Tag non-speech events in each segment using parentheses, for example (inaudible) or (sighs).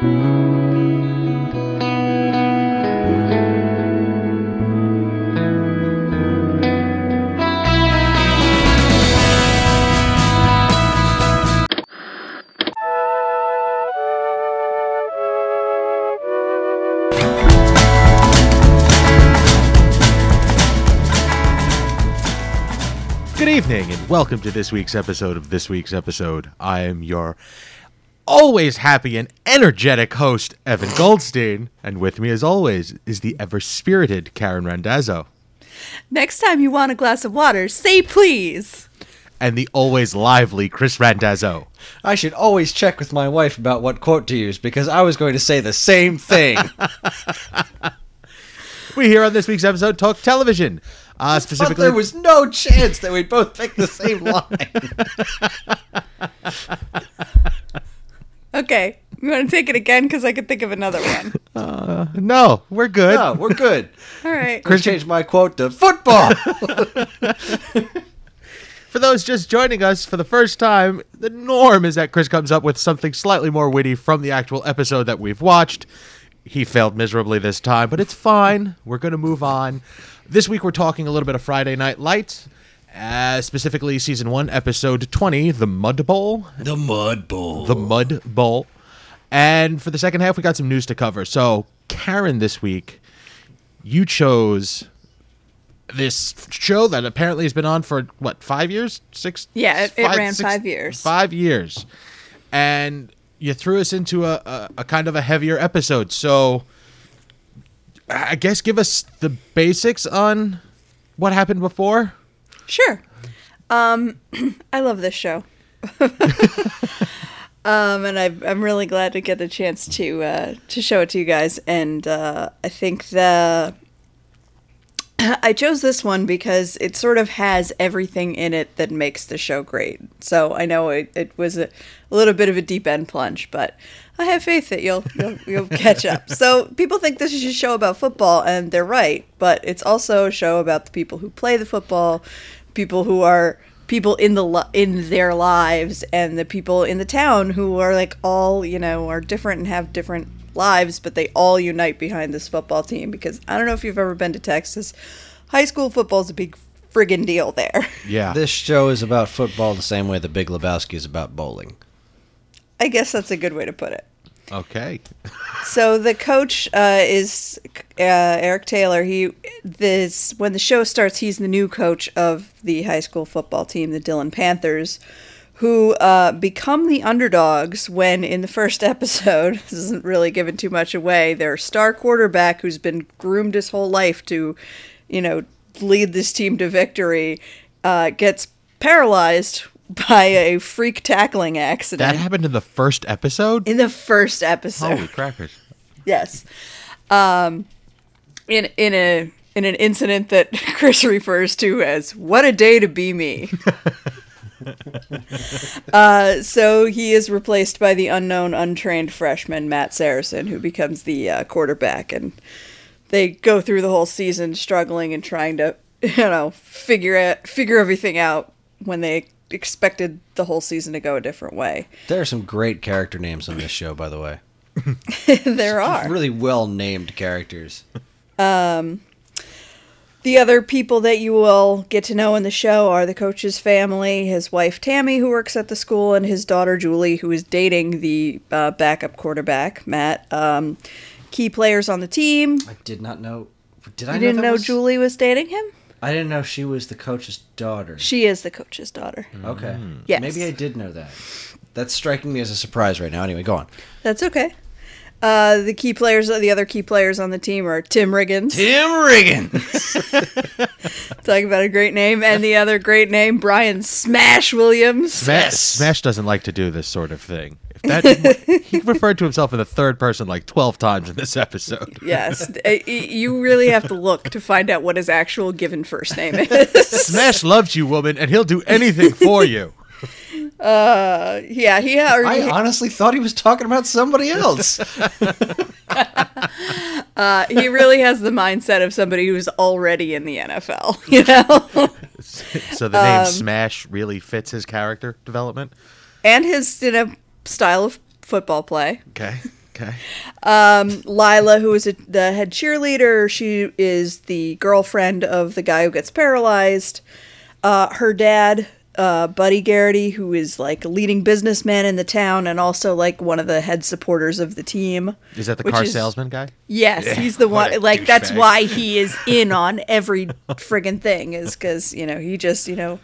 Good welcome to this week's episode of This Week's Episode. I am your always happy and energetic host, Evan Goldstein, and with me, as always, is the ever spirited Karen Randazzo, Next time you want a glass of water, say please. and the always lively Chris Randazzo. I should always check with my wife about what quote to use because I was going to say the same thing. (laughs) We here on this week's episode talk television, uh, but there was no chance that we'd both pick the same (laughs) line. Okay, you want to take it again because I could think of another one. no, we're good. no, we're good. (laughs) All right. Chris changed my quote to football. (laughs) For those just joining us for the first time, the norm is that Chris comes up with something slightly more witty from the actual episode that we've watched. He failed miserably this time, but it's fine. We're going to move on. This week we're talking a little bit of Friday Night Lights, uh, specifically season 1, episode 20, The Mud Bowl. the Mud Bowl. The Mud Bowl. And for the second half, we got some news to cover. So, Karen, this week, you chose this show that apparently has been on for what five years, six? Yeah, it- it ran six- five years. Five years, and you threw us into a, a, a kind of a heavier episode. So, I guess give us the basics on what happened before. Sure. Um, (clears throat) I love this show. (laughs) um, and I, I'm really glad to get the chance to uh, to show it to you guys. And uh, I think the (clears throat) I chose this one because it sort of has everything in it that makes the show great. So I know it, it was a, a little bit of a deep end plunge, but I have faith that you'll you'll, you'll catch up. So people think this is a show about football, and they're right. But it's also a show about the people who play the football, people who are people in the li- in their lives, and the people in the town who are like all you know are different and have different lives, but they all unite behind this football team because I don't know if you've ever been to Texas. High school football is a big friggin' deal there. Yeah, This show is about football the same way the Big Lebowski is about bowling. I guess that's a good way to put it. okay. (laughs) So the coach uh, is uh, Eric Taylor. He this when the show starts, he's the new coach of the high school football team, the Dillon Panthers, who uh, become the underdogs when in the first (laughs) episode, this isn't really giving too much away. Their star quarterback, who's been groomed his whole life to, you know, lead this team to victory, uh, gets paralyzed by a freak tackling accident That happened in the first episode. in the first episode. Holy crackers! Yes. Um, in in a in an incident that (laughs) Chris refers to as "What a day to be me." (laughs) uh, so he is replaced by the unknown, untrained freshman Matt Saracen, who becomes the uh, quarterback, and they go through the whole season struggling and trying to, (laughs) you know, figure it, figure everything out when they expected the whole season to go a different way. There are some great character names on this show, by the way. (laughs) there are. Really well named characters. The other people that you will get to know in the show are the coach's family, his wife Tammy, who works at the school, and his daughter Julie, who is dating the uh, backup quarterback, Matt. Um, key players on the team. I did not know. Did I You didn't that know was- Julie was dating him? I didn't know she was the coach's daughter. She is the coach's daughter. Okay. Yes. Maybe I did know that. That's striking me as a surprise right now. Anyway, go on. That's okay. Uh, the key players, the other key players on the team are Tim Riggins. Tim Riggins. (laughs) Talking about a great name, and the other great name, Brian Smash Williams. Smash, Yes. Smash doesn't like to do this sort of thing. If that he referred to himself in the third person like twelve times in this episode. (laughs) Yes, you really have to look to find out what his actual given first name is. Smash loves you, woman, and he'll do anything for you. (laughs) Uh, yeah, he I already. honestly thought he was talking about somebody else. (laughs) Uh, he really has the mindset of somebody who's already in the NFL. You know. So the name Smash really fits his character development. and his you know style of football play. Okay. Okay. Um, Lila, who is a, the head cheerleader, she is the girlfriend of the guy who gets paralyzed. Uh, her dad, uh, Buddy Garrity, who is like a leading businessman in the town and also like one of the head supporters of the team. Is that the car is- salesman guy? Yes, Yeah, he's the one. Like that's douchebag. why he is (laughs) in on every friggin' thing, is because you know he just you know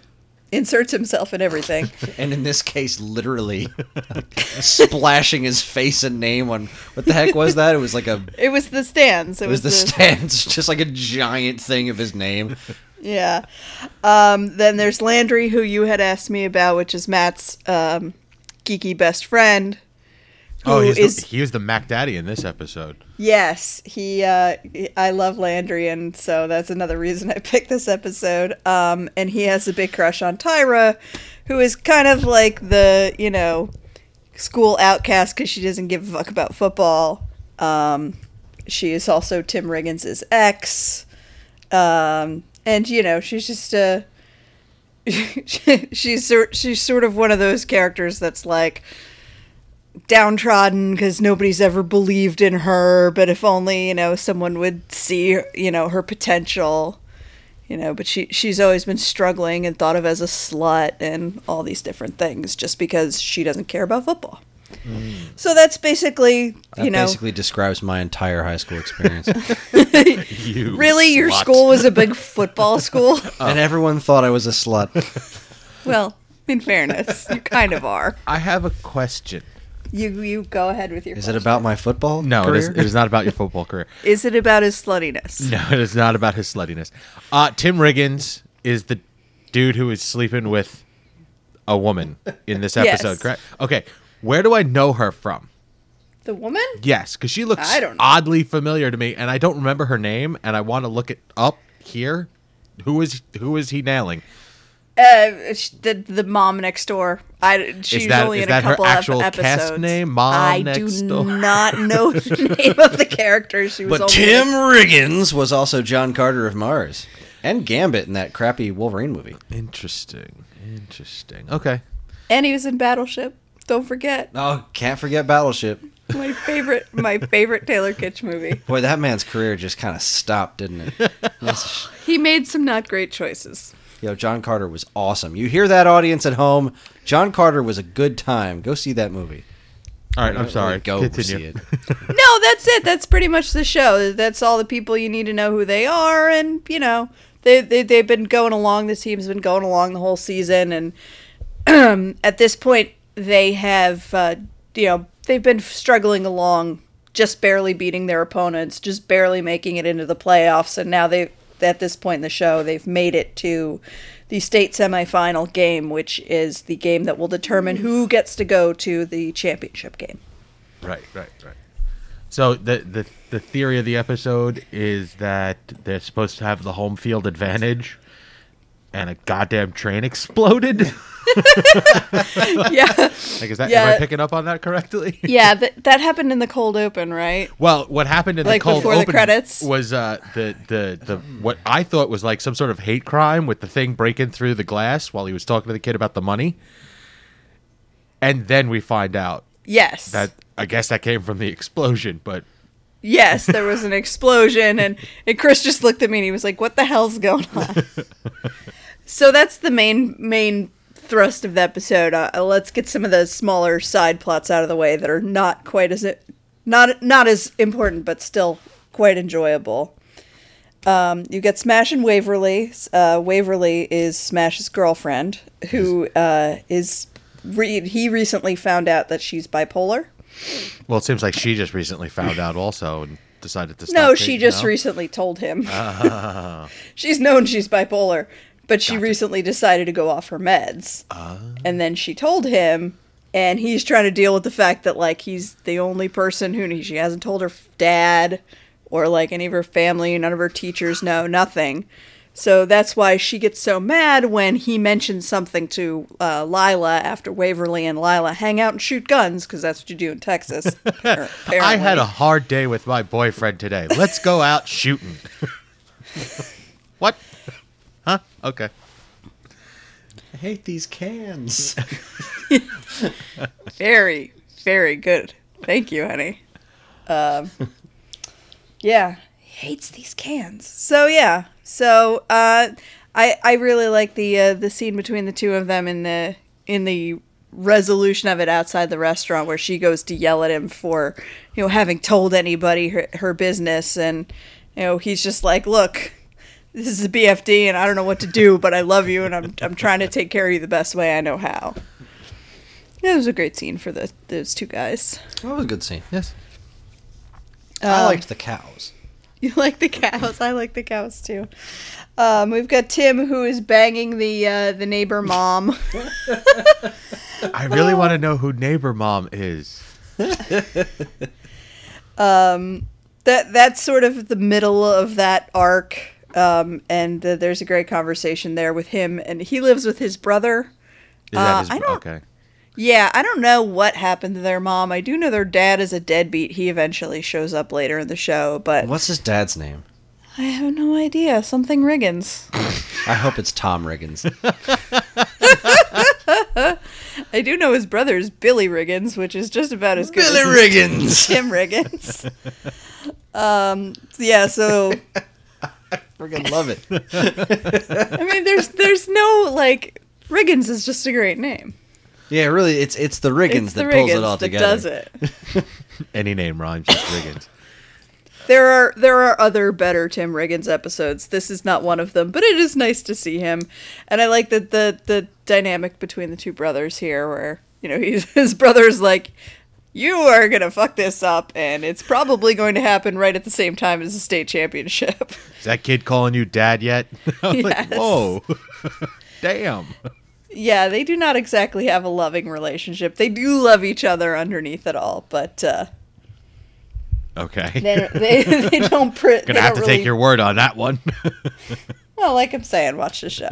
inserts himself in everything. (laughs) And in this case, literally (laughs) splashing his face and name on what the heck was that? It was like a It was the stands. It, it was the (laughs) stands, just like a giant thing of his name. Yeah. Um, then there's Landry, who you had asked me about, which is Matt's um, geeky best friend. Oh, he's is- the, he was the Mac Daddy in this episode. Yes, he. Uh, I love Landry, and so that's another reason I (laughs) picked this episode. Um, and he has a big crush on Tyra, who is kind of like the you know school outcast because she doesn't give a fuck about football. Um, she is also Tim Riggins' ex, um, and you know she's just a. (laughs) she's she's sort of one of those characters that's like downtrodden because nobody's ever believed in her but if only you know someone would see you know her potential you know but she she's always been struggling and thought of as a slut and all these different things just because she doesn't care about football. Mm. So that's basically That you know. basically describes my entire high school experience. (laughs) You really? Your school was a big football school? (laughs) And everyone thought I was a slut. well in fairness you kind of are. I have a question. You you go ahead with your Is it about my football? No, it is, it is not about your football career. (laughs) is it about his sluttiness No, it is not about his sluttiness. Uh, Tim Riggins is the dude who is sleeping with a woman in this (laughs) Yes. episode, correct? Okay, where do I know her from? the woman Yes, because she looks I don't know. oddly familiar to me, and I don't remember her name, and I want to look it up here. Who is who is he nailing? Uh, sh- the the mom next door. I she's that- only is in that a her couple actual of cast episodes. name, Mom I Next do Door? not know (laughs) the name of the character. She was But only Tim in- Riggins was also John Carter of Mars. And Gambit in that crappy Wolverine movie. Interesting, interesting. Okay, and he was in Battleship. Don't forget Oh, can't forget Battleship. my favorite my favorite Taylor Kitsch movie. Boy, that man's career just kind of stopped, didn't it? (laughs) He made some not great choices. Yo, John Carter was awesome. You hear that, audience at home? John Carter was a good time. Go see that movie. all right. I'm sorry. Go Continue. see it. (laughs) No, that's it. That's pretty much the show. That's all the people you need to know who they are, and you know they they they've been going along. The team's been going along the whole season, and (clears throat) at this point they have uh, you know they've been struggling along, just barely beating their opponents, just barely making it into the playoffs, and now they at this point in the show they've made it to the state semifinal game, which is the game that will determine who gets to go to the championship game. Right, right, right. So the the the theory of the episode is that they're supposed to have the home field advantage, and a goddamn train exploded. (laughs) yeah. like, is that am I picking up on that correctly? (laughs) Yeah, that that happened in the cold open, right? Well, what happened in Like the cold before the open credits? was uh, the the the what I thought was like some sort of hate crime with the thing breaking through the glass while he was talking to the kid about the money, and then we find out Yes. that I guess that came from the explosion, but yes, there was an explosion and, and Chris just looked at me and he was like, "What the hell's going on?" (laughs) so that's the main main thrust of the episode. Uh, uh, let's get some of the smaller side plots out of the way that are not quite as not not as important but still quite enjoyable. Um, you get Smash and Waverly. Uh, Waverly is Smash's girlfriend, who uh, is re- he recently found out that she's bipolar. well, it seems like she just recently found out also and decided to. Stop No, she just recently told him. (laughs) she's known she's bipolar, but she recently decided to go off her meds. And then she told him, and he's trying to deal with the fact that like he's the only person who she hasn't told her dad or like any of her family, none of her teachers know, nothing. So that's why she gets so mad when he mentions something to uh, Lila after Waverly and Lila hang out and shoot guns because that's what you do in Texas. (laughs) I had a hard day with my boyfriend today. Let's go out shooting. (laughs) what? Huh? Okay. I hate these cans. (laughs) very, very good. Thank you, honey. Um, yeah, he hates these cans. So yeah, so uh, I I really like the uh, the scene between the two of them in the in the resolution of it outside the restaurant where she goes to yell at him for you know having told anybody her, her business and you know he's just like look this is a BFD and I don't know what to do but I love you and I'm I'm trying to take care of you the best way I know how. Yeah, it was a great scene for the those two guys. That was a good scene. Yes. I Um, liked the cows. You (laughs) like the cows? I like the cows too. Um, we've got Tim who is banging the uh, the neighbor mom. (laughs) I really want to know who neighbor mom is. (laughs) um, that that's sort of the middle of that arc. Um, and uh, there's a great conversation there with him, and he lives with his brother. Is that Uh, his I don't- okay? Yeah, I don't know what happened to their mom. I do know their dad is a deadbeat. He eventually shows up later in the show, but What's his dad's name? I have no idea. Something Riggins. (laughs) I hope it's Tom Riggins. (laughs) I do know his brother is Billy Riggins, which is just about as good Billy as Riggins. Tim Riggins. (laughs) um, yeah, so Friggin' love it. (laughs) I mean, there's there's no like Riggins is just a great name. Yeah, really, it's it's the Riggins it's that the pulls Riggins it all that together. does it. (laughs) Any name rhymes with Riggins. There are there are other better Tim Riggins episodes. This is not one of them, but it is nice to see him, and I like that the the dynamic between the two brothers here, where you know he's, (laughs) his brother's like, "You are gonna fuck this up, and it's probably going to happen right at the same time as the state championship." (laughs) Is that kid calling you dad yet? (laughs) I'm like, Yes. whoa. (laughs) Damn. yeah, they do not exactly have a loving relationship. They do love each other underneath it all, but uh, Okay. they they, they don't. Pr- Gonna have to take your word on that one. Well, like I'm saying, watch the show.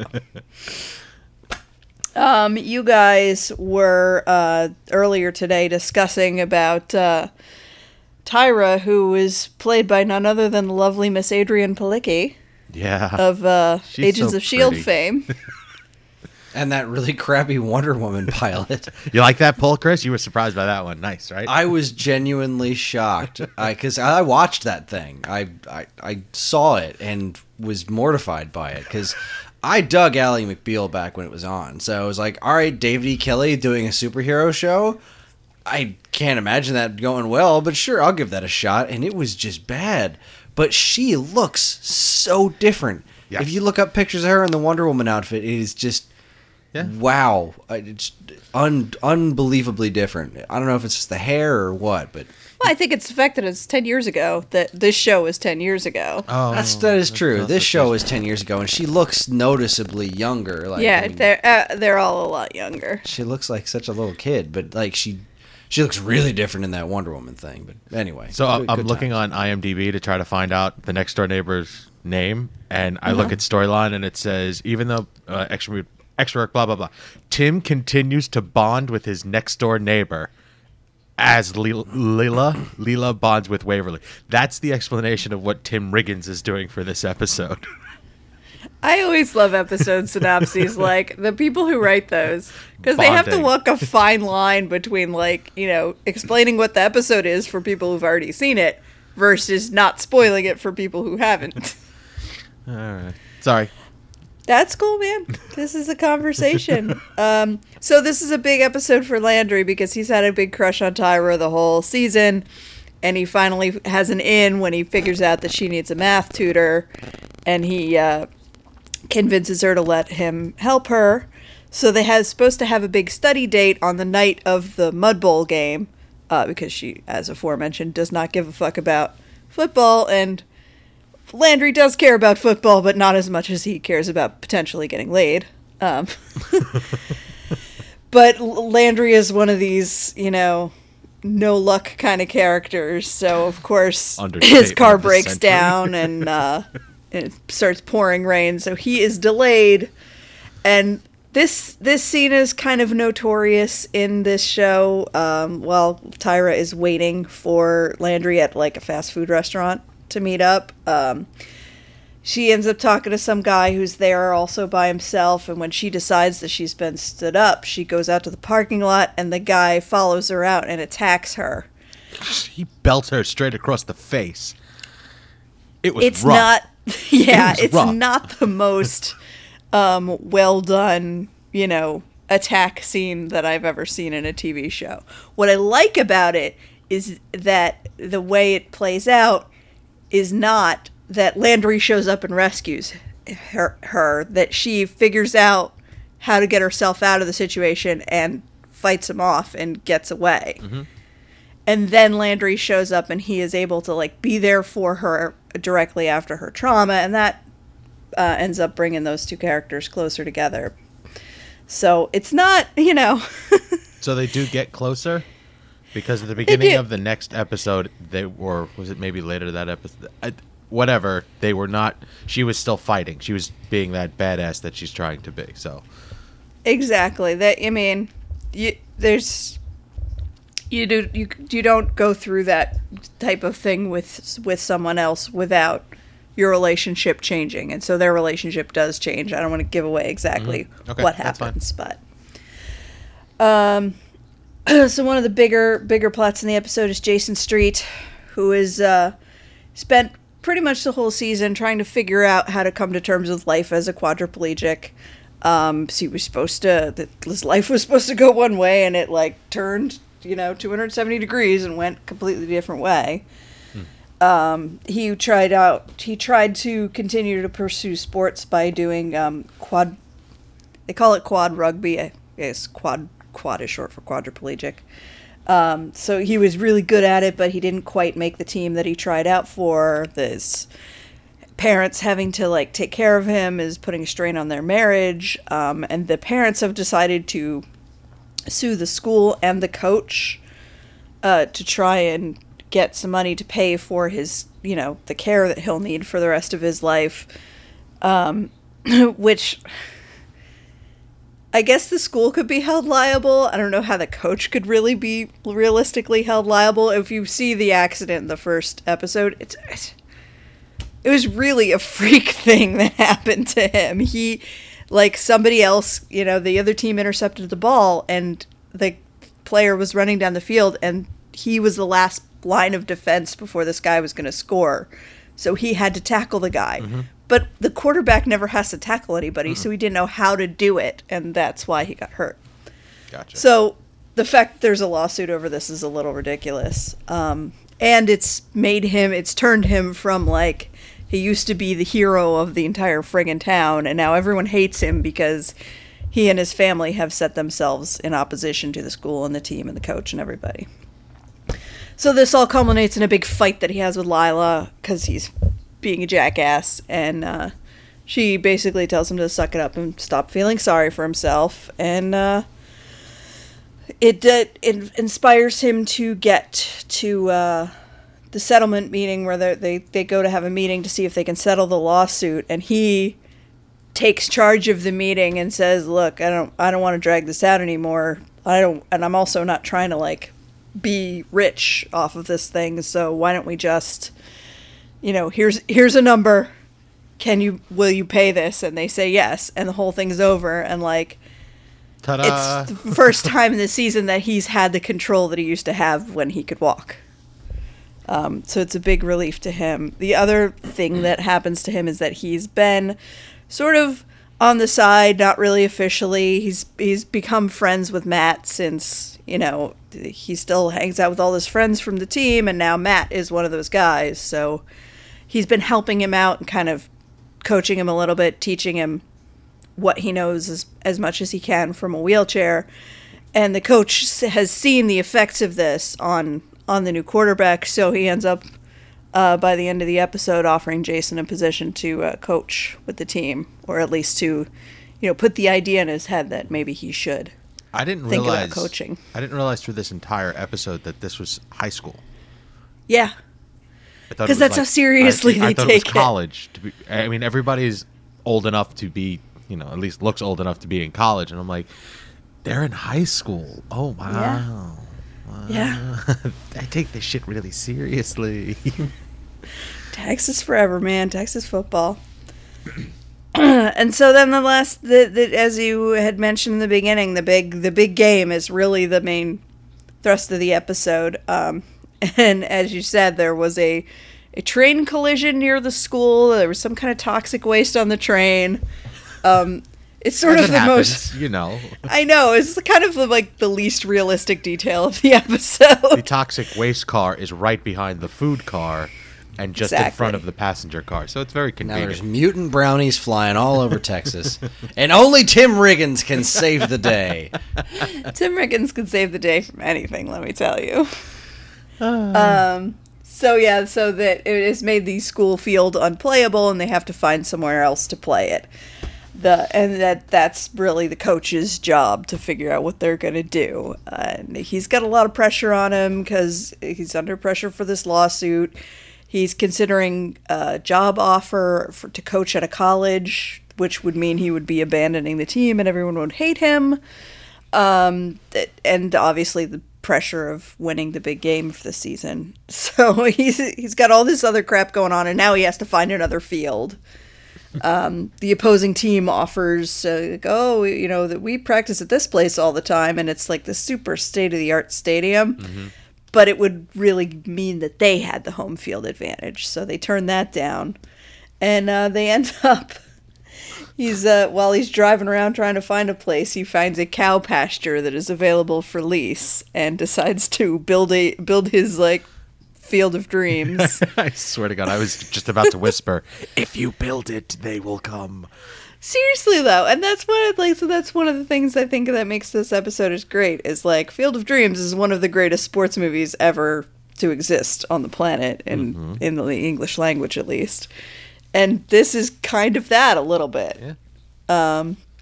Um, you guys were uh, earlier today discussing about uh, Tyra, who is played by none other than the lovely Miss Adrianne Palicki yeah. of uh, Agents so of Shield fame. (laughs) And that really crappy Wonder Woman pilot. (laughs) you like that pull, Chris? You were surprised by that one. Nice, right? I was genuinely shocked because I, watched that thing. I, I I saw it and was mortified by it because I dug Ally McBeal back when it was on. So I was like, all right, David E. Kelley doing a superhero show. I can't imagine that going well, but sure, I'll give that a shot. And it was just bad. But she looks so different. Yeah. If you look up pictures of her in the Wonder Woman outfit, it is just Yeah. wow. It's un- unbelievably different. I don't know if it's just the hair or what, but well, I think it's the fact that it's ten years ago. That this show was ten years ago. oh, that's that is true. that's- this show is ten years ago, and she looks noticeably younger. Like yeah, I mean, they're uh, they're all a lot younger. she looks like such a little kid, but like she she looks really different in that Wonder Woman thing. But anyway, So I'm, good- I'm good looking times. on IMDb to try to find out the next door neighbor's name, and I Uh-huh. look at storyline, and it says even though uh, extra extra work, blah blah blah, Tim continues to bond with his next door neighbor. As Lila, Lila, Lila bonds with Waverly. That's the explanation of what Tim Riggins is doing for this episode. (laughs) I always love episode synopses, (laughs) like the people who write those, because they have to walk a fine line between, like, you know, explaining what the episode is for people who've already seen it versus not spoiling it for people who haven't. (laughs) All right, sorry. That's cool, man. This is a conversation. (laughs) um, so this is a big episode for Landry because he's had a big crush on Tyra the whole season, and he finally has an in when he figures out that she needs a math tutor, and he uh, convinces her to let him help her. So they have supposed to have a big study date on the night of the Mud Bowl game, uh, because she, as aforementioned, does not give a fuck about football and. Landry does care about football, but not as much as he cares about potentially getting laid. Um, (laughs) but Landry is one of these, you know, no luck kind of characters. So of course his car breaks down and uh, (laughs) it starts pouring rain. So he is delayed, and this this scene is kind of notorious in this show. Um, while Tyra is waiting for Landry at like a fast food restaurant to meet up. Um, she ends up talking to some guy who's there also by himself. And when she decides that she's been stood up, she goes out to the parking lot, and the guy follows her out and attacks her. (laughs) He belts her straight across the face. It was it's rough. not (laughs) yeah was it's rough. not the most um, well done you know attack scene that i've ever seen in a tv show what i like about it is that the way it plays out is not that landry shows up and rescues her, her that she figures out how to get herself out of the situation and fights him off and gets away. And then Landry shows up and he is able to like be there for her directly after her trauma and that uh, ends up bringing those two characters closer together. So it's not you know. (laughs) So they do get closer because at the beginning of the next episode, they were was it maybe later that episode, I, whatever. They were not. She was still fighting. She was being that badass that she's trying to be. So exactly that i mean you there's you do you you don't go through that type of thing with with someone else without your relationship changing and so their relationship does change i don't want to give away exactly Mhm. Okay, what happens but um (clears throat) so one of the bigger bigger plots in the episode is jason street who is uh spent pretty much the whole season trying to figure out how to come to terms with life as a quadriplegic. Um so he was supposed to his life was supposed to go one way and it like turned you know 270 degrees and went completely different way. Um, he tried out he tried to continue to pursue sports by doing um, quad they call it quad rugby i guess quad quad is short for quadriplegic. Um, so he was really good at it but he didn't quite make the team that he tried out for. This parents having to like take care of him is putting a strain on their marriage. Um, and the parents have decided to sue the school and the coach uh, to try and get some money to pay for his, you know, the care that he'll need for the rest of his life. Um, (laughs) which I guess the school could be held liable. I don't know how the coach could really be realistically held liable. If you see the accident in the first episode, it's, it's it was really a (laughs) freak thing that happened to him. He, like somebody else, you know, the other team intercepted the ball and the player was running down the field and he was the last line of defense before this guy was going to score. So he had to tackle the guy. Mm-hmm. But the quarterback never has to tackle anybody, so he didn't know how to do it, and that's why he got hurt. gotcha. So the fact there's a lawsuit over this is a little ridiculous. Um, and it's made him, it's turned him from like, he used to be the hero of the entire friggin' town, and now everyone hates him because he and his family have set themselves in opposition to the school and the team and the coach and everybody. So this all culminates in a big fight that he has with Lila because he's being a jackass, and uh, she basically tells him to suck it up and stop feeling sorry for himself, and uh, it uh, it inspires him to get to uh, the settlement meeting where they they go to have a meeting to see if they can settle the lawsuit, and he takes charge of the meeting and says, "Look, I don't I don't want to drag this out anymore. I don't, and I'm also not trying to like be rich off of this thing. So why don't we just, you know, here's here's a number. Can you will you pay this?" And they say yes, and the whole thing's over. And like Ta-da! it's the first time in the season that he's had the control that he used to have when he could walk. Um, so it's a big relief to him. The other thing that happens to him is that he's been sort of on the side, not really officially. He's he's become friends with Matt since you know he still hangs out with all his friends from the team, and now Matt is one of those guys. So he's been helping him out and kind of coaching him a little bit, teaching him what he knows as, as much as he can from a wheelchair. And the coach has seen the effects of this on on the new quarterback, so he ends up uh, by the end of the episode offering Jason a position to uh, coach with the team, or at least to, you know, put the idea in his head that maybe he should. I didn't think about realize coaching. I didn't realize through this entire episode that this was high school. Yeah, I thought it 'Cause was that's how seriously I, I they it take it. college. To be, I mean, everybody's old enough to be, you know, at least looks old enough to be in college, and I'm like, they're in high school. Oh wow. yeah. I (laughs) take this shit really seriously. (laughs) Texas forever, man. Texas football. (clears throat) and so then the last, the, the, as you had mentioned in the beginning, the big the big game is really the main thrust of the episode. Um, (laughs) and as you said, there was a a train collision near the school. There was some kind of toxic waste on the train. Um, it's sort As of it the happens, most. you know, (laughs) I know it's kind of like the least realistic detail of the (laughs) episode. the toxic waste car is right behind the food car and just in front of the passenger car. So it's very convenient. Now convenient. there's mutant brownies flying all over Texas, and only Tim Riggins can save the day. Tim Riggins can save the day from anything. Let me tell you. Um. So yeah, so that it has made the school field unplayable, and they have to find somewhere else to play it. The and that that's really the coach's job to figure out what they're gonna do. Uh, and he's got a lot of pressure on him because he's under pressure for this lawsuit. He's considering a job offer for, to coach at a college, which would mean he would be abandoning the team and everyone would hate him um, and obviously the pressure of winning the big game for the season. (laughs) So he's he's got all this other crap going on, and now he has to find another field. Um, the opposing team offers, uh, like, oh, you know, that we practice at this place all the time, and it's like the super state of the art stadium. But it would really mean that they had the home field advantage, so they turn that down, and uh, they (laughs) end up He's uh, while he's driving around trying to find a place, he finds a cow pasture that is available for lease, and decides to build a build his like field of dreams. (laughs) I swear to God, I was just about to whisper, "If you build it, they will come." Seriously though, and that's what like. So that's one of the things I think that makes this episode is great. Is like Field of Dreams is one of the greatest sports movies ever to exist on the planet, in in the English language at least. And this is kind of that a little bit.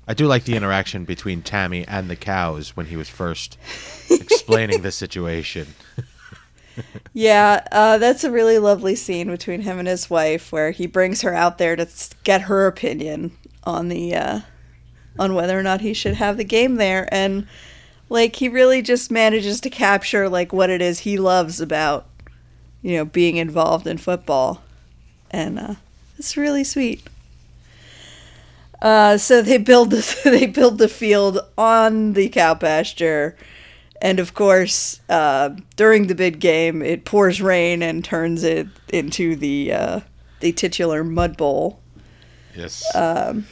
I do like the interaction between Tammy and the cows when he was first explaining the situation. (laughs) Yeah, uh, that's a really lovely scene between him and his wife, where he brings her out there to get her opinion on the uh, on whether or not he should have the game there, and like he really just manages to capture like what it is he loves about you know being involved in football, and uh, it's really sweet. Uh, so they build the (laughs) they build the field on the cow pasture, and of course, uh, during the big game, it pours rain and turns it into the uh, the titular mud bowl. Yes. And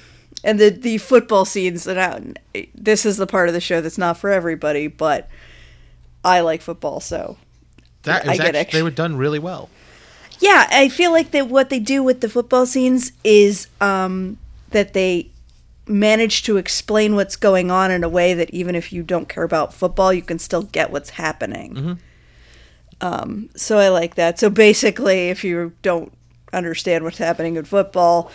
the the football scenes that I, this is the part of the show that's not for everybody, but I like football, so that I get actually, extra- they were done really well. Yeah, I feel like that what they do with the football scenes is um, that they manage to explain what's going on in a way that even if you don't care about football, you can still get what's happening. Um, so I like that. So basically, if you don't understand what's happening in football,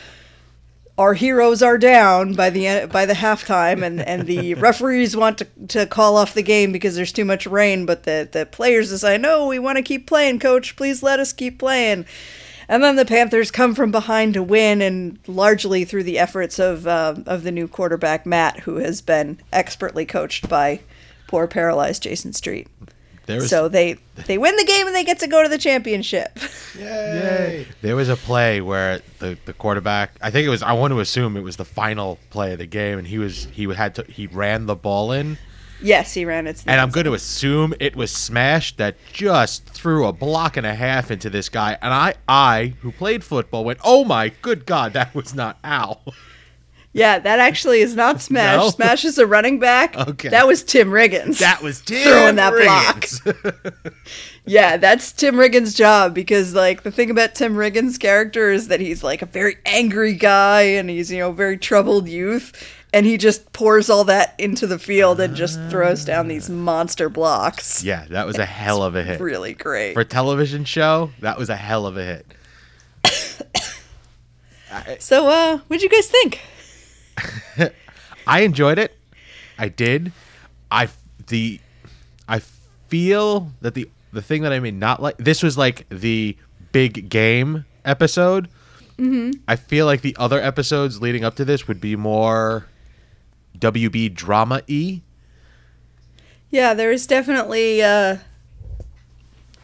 our heroes are down by the by the halftime, and, and the (laughs) referees want to, to call off the game because there's too much rain. But the the players decide, no, we want to keep playing, coach. Please let us keep playing. And then the Panthers come from behind to win, and largely through the efforts of uh, of the new quarterback Matt, who has been expertly coached by poor paralyzed Jason Street. There was So they they win the game and they get to go to the championship. (laughs) Yay. There was a play where the, the quarterback, I think it was, I want to assume it was the final play of the game, and he was he had to he ran the ball in, yes, he ran it. to and I'm going to assume it was smashed that just threw a block and a half into this guy, and I I who played football went, oh my good god, that was not Al. (laughs) Yeah, that actually is not (laughs) Smash. No? Smash is a running back. Okay. That was Tim Riggins. That was (laughs) Tim Throwing that block. Riggins. (laughs) yeah, that's Tim Riggins' job because like the thing about Tim Riggins' character is that he's like a very angry guy and he's, you know, very troubled youth and he just pours all that into the field and just throws down these monster blocks. yeah, that was a hell of a hit. Really great. For a television show, that was a hell of a hit. (coughs) so uh what'd you guys think? (laughs) I enjoyed it. I did. I the I feel that the the thing that I may not like this was like the big game episode. Mm-hmm. I feel like the other episodes leading up to this would be more WB drama e. Yeah, there is definitely uh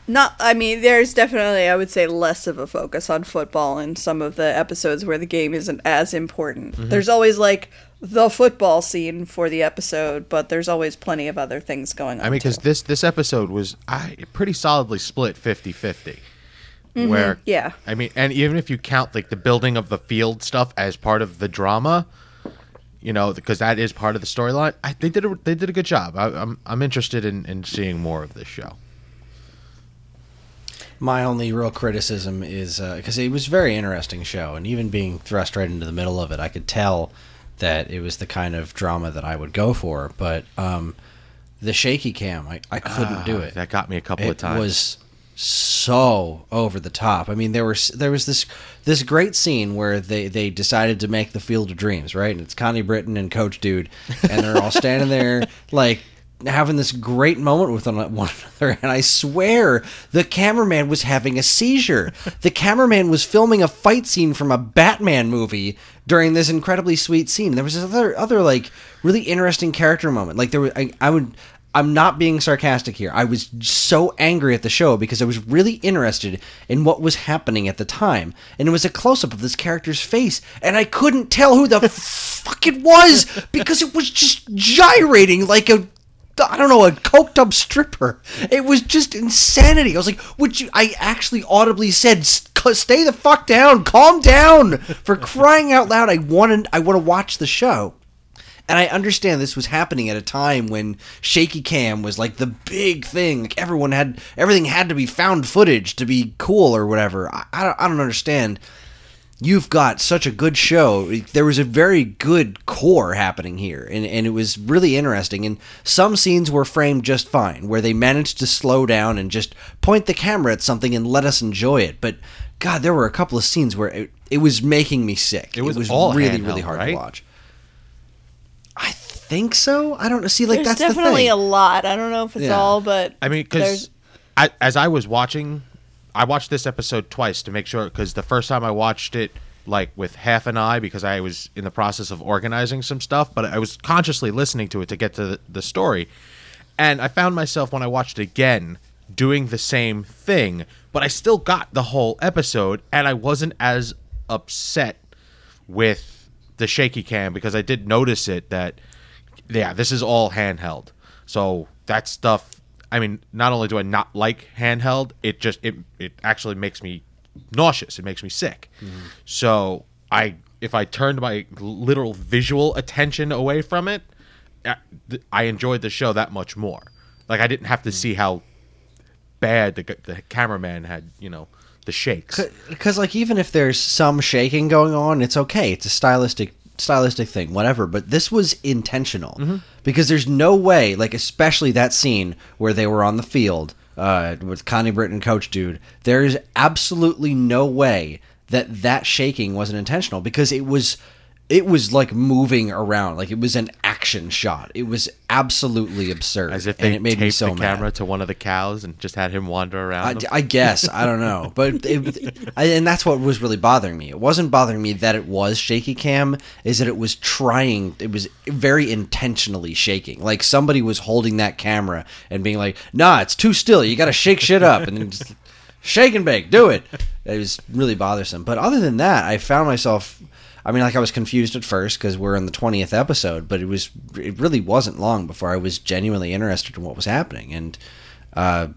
Not, I mean, there's definitely, I would say, less of a focus on football in some of the episodes where the game isn't as important. Mm-hmm. There's always like the football scene for the episode, but there's always plenty of other things going on. I mean, because this this episode was I pretty solidly split 50-50. Where Mm-hmm. yeah. I mean, and even if you count like the building of the field stuff as part of the drama, you know, because that is part of the storyline, I they did a, they did a good job. I, I'm I'm interested in, in seeing more of this show. My only real criticism is because it was a very interesting show, and even being thrust right into the middle of it, I could tell that it was the kind of drama that I would go for. But um, the shaky cam, I, I couldn't do it. That got me a couple of times. it times. was so over the top. I mean, there was there was this this great scene where they they decided to make the Field of Dreams, right? And it's Connie Britton and Coach Dude, and they're all standing there (laughs) like having this great moment with (laughs) one another. And I swear the cameraman was having a seizure. The cameraman was filming a fight scene from a Batman movie during this incredibly sweet scene. There was this other other like really interesting character moment. Like there was I, I would I'm not being sarcastic here. I was so angry at the show because I was really interested in what was happening at the time. And it was a close up of this character's face, and I couldn't tell who the (laughs) fuck it was because it was just gyrating like a I don't know, a coked up stripper. It was just insanity. I was like, would you? I actually audibly said, "Stay the fuck down, calm down." For crying out loud, I wanted, I want to watch the show. And I understand this was happening at a time when shaky cam was like the big thing. Like everyone had everything had to be found footage to be cool or whatever. I, I, don't, I don't understand. You've got such a good show. There was a very good core happening here, and, and it was really interesting. And some scenes were framed just fine, where they managed to slow down and just point the camera at something and let us enjoy it. But God, there were a couple of scenes where it, it was making me sick. It was all really, handheld, really hard right? to watch. I think so. I don't see. Like there's that's definitely the a lot. I don't know if it's Yeah. all, but I mean, because as I was watching, I watched this episode twice to make sure. Because the first time I watched it, like with half an eye, because I was in the process of organizing some stuff, but I was consciously listening to it to get to the, the story. And I found myself when I watched it again doing the same thing, but I still got the whole episode, and I wasn't as upset with the shaky cam because I did notice it that yeah, this is all handheld. So that stuff I mean, not only do I not like handheld, it just it it actually makes me nauseous. It makes me sick. So I if I turned my literal visual attention away from it, I- th- I enjoyed the show that much more. Like I didn't have to see how bad the the cameraman had, you know, the shakes. because like even if there's some shaking going on, it's okay. It's a stylistic stylistic thing, whatever. But this was intentional Mm-hmm. Because there's no way, like especially that scene where they were on the field uh, with Connie Britton Coach Dude. There's absolutely no way that that shaking wasn't intentional because it was. It was like moving around, like it was an action shot. It was absolutely absurd, As if and they it made me taped so the mad. camera to one of the cows and just had him wander around. I. I guess I don't know, (laughs) but it, I, and that's what was really bothering me. It wasn't bothering me that it was shaky cam, is that it was trying. It was very intentionally shaking. Like somebody was holding that camera and being like, "Nah, it's too still. You got to shake shit up and then just shake and bake. Do it." It was really bothersome. But other than that, I found myself. I mean, like I was confused at first because we're in the twentieth episode, but it was it really wasn't long before I was genuinely interested in what was happening and. Uh,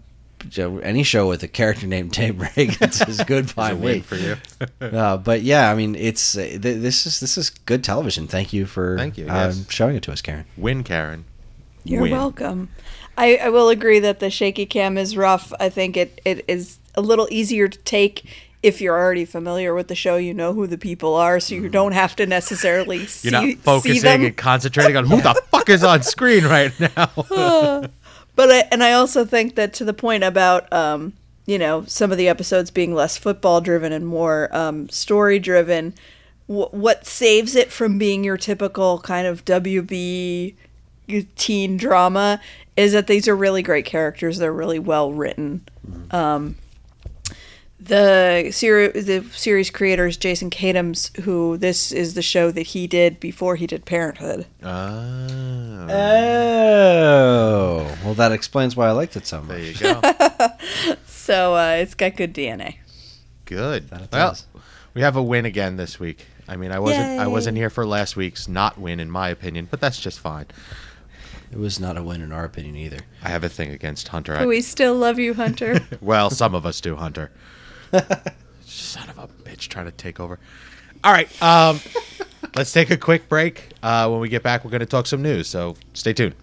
any show with a character (laughs) named Dave Reagan (laughs) is good by a me. win for you. (laughs) uh, but yeah, I mean, it's uh, th- this is this is good television. Thank you for Thank you, um, yes. showing it to us, Karen. Win, Karen. You're Win. welcome. I, I will agree that the shaky cam is rough. I think it, it is a little easier to take if you're already familiar with the show. You know who the people are, so you don't have to necessarily see, (laughs) You're not focusing them. and concentrating on who the (laughs) fuck is on screen right now. (laughs) But I, and I also think that to the point about um, you know some of the episodes being less football driven and more um, story driven, wh- what saves it from being your typical kind of WB teen drama is that these are really great characters. They're really well written. Um, the series the series creator is Jason Katims, who this is the show that he did before he did Parenthood. Ah, Oh, well, that explains why I liked it so much. there you go. (laughs) So uh, it's got good DNA. Good. Well, does. we have a win again this week. I mean, I wasn't I wasn't here for last week's not win in my opinion, but that's just fine. It was not a win in our opinion either. I have a thing against Hunter. I- We still love you, Hunter. (laughs) well, some of us do, Hunter. (laughs) Son of a bitch trying to take over. All right, um, (laughs) let's take a quick break. Uh, when we get back, we're going to talk some news, so stay tuned.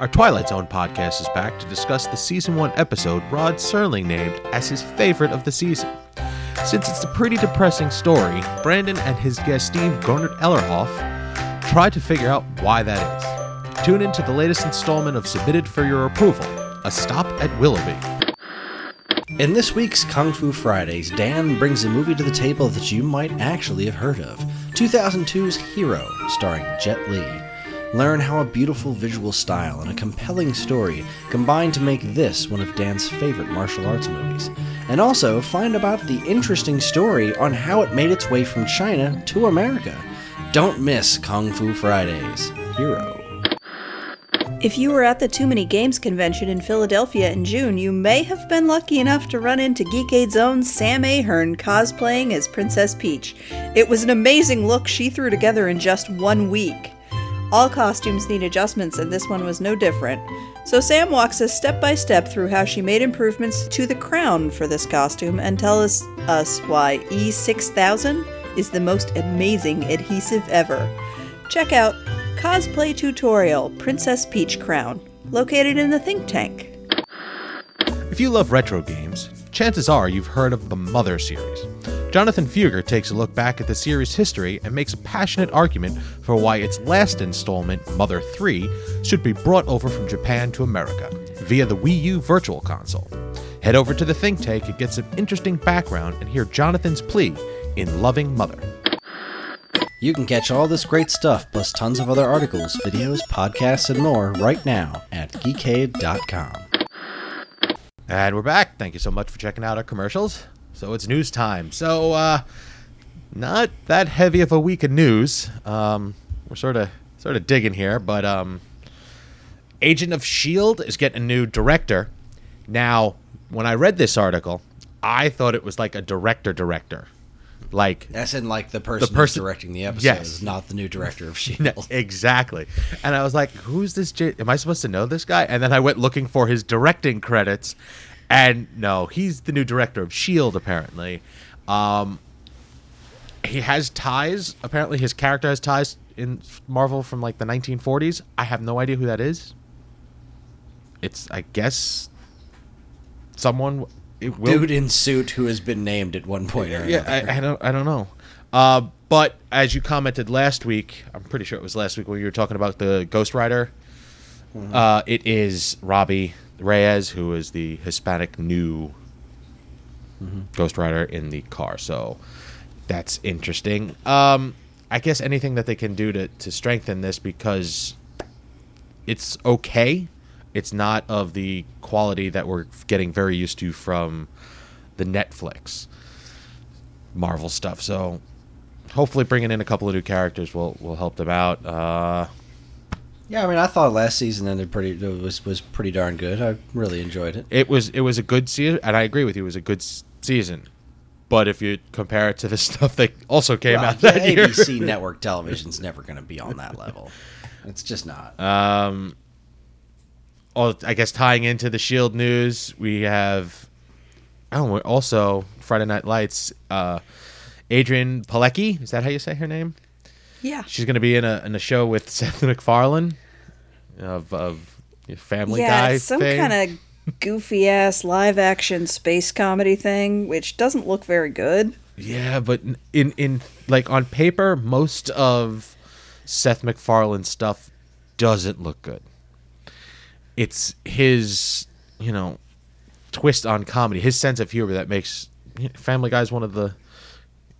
Our Twilight Zone podcast is back to discuss the season one episode Rod Serling named as his favorite of the season. Since it's a pretty depressing story, Brandon and his guest Steve Garnett Ellerhoff try to figure out why that is. Tune in to the latest installment of Submitted for Your Approval, A Stop at Willoughby. In this week's Kung Fu Fridays, Dan brings a movie to the table that you might actually have heard of 2002's Hero, starring Jet Li. Learn how a beautiful visual style and a compelling story combine to make this one of Dan's favorite martial arts movies. And also find about the interesting story on how it made its way from China to America. Don't miss Kung Fu Fridays, Hero. If you were at the Too Many Games convention in Philadelphia in June, you may have been lucky enough to run into Geekade's own Sam Ahern cosplaying as Princess Peach. It was an amazing look she threw together in just one week. All costumes need adjustments, and this one was no different. So Sam walks us step by step through how she made improvements to the crown for this costume and tells us why E6000 is the most amazing adhesive ever. Check out Cosplay Tutorial Princess Peach Crown, located in the Think Tank. If you love retro games, chances are you've heard of the Mother series. Jonathan Fugger takes a look back at the series' history and makes a passionate argument for why its last installment, Mother 3, should be brought over from Japan to America via the Wii U Virtual Console. Head over to the Think Tank and get some interesting background and hear Jonathan's plea in Loving Mother. You can catch all this great stuff, plus tons of other articles, videos, podcasts, and more right now at geekade.com. And we're back. Thank you so much for checking out our commercials. So it's news time. So, uh, not that heavy of a week of news. Um, we're sort of sort of digging here, but um, Agent of Shield is getting a new director. Now, when I read this article, I thought it was like a director director, like That's in like the person, person- who's directing the episode Yes. is not the new director of (laughs) (laughs) Shield. Exactly. And I was like, who's this? J- Am I supposed to know this guy? And then I went looking for his directing credits, and no, he's the new director of S.H.I.E.L.D., apparently. Um, he has ties. Apparently, his character has ties in Marvel from like the 1940s. I have no idea who that is. It's, I guess, someone. It will Dude in suit who has been named at one point or yeah, another. I, I don't, I don't know. Uh, but as you commented last week, I'm pretty sure it was last week when you were talking about the Ghost Rider. Uh, it is Robbie Reyes, who is the Hispanic new Ghost Rider in the car. So that's interesting. Um, I guess anything that they can do to, to strengthen this because it's okay. It's not of the quality that we're getting very used to from the Netflix Marvel stuff. So hopefully bringing in a couple of new characters will will help them out. Uh, Yeah, I mean, I thought last season ended pretty was was pretty darn good. I really enjoyed it. it was it was a good season, and I agree with you. It was a good s- season. But if you compare it to the (laughs) stuff that also came Well, out that yeah, year, ABC network (laughs) television's never going to be on that level. It's just not. Um, oh, I guess tying into the Shield news, we have oh, also Friday Night Lights. Uh, Adrianne Palicki, is that how you say her name? Yeah. She's going to be in a in a show with (laughs) Seth MacFarlane of of Family yeah, Guy. some kind of goofy ass live action space comedy thing, which doesn't look very good. Yeah, but in in like on paper, most of Seth MacFarlane's stuff doesn't look good. It's his, you know, twist on comedy, his sense of humor that makes Family Guy's one of the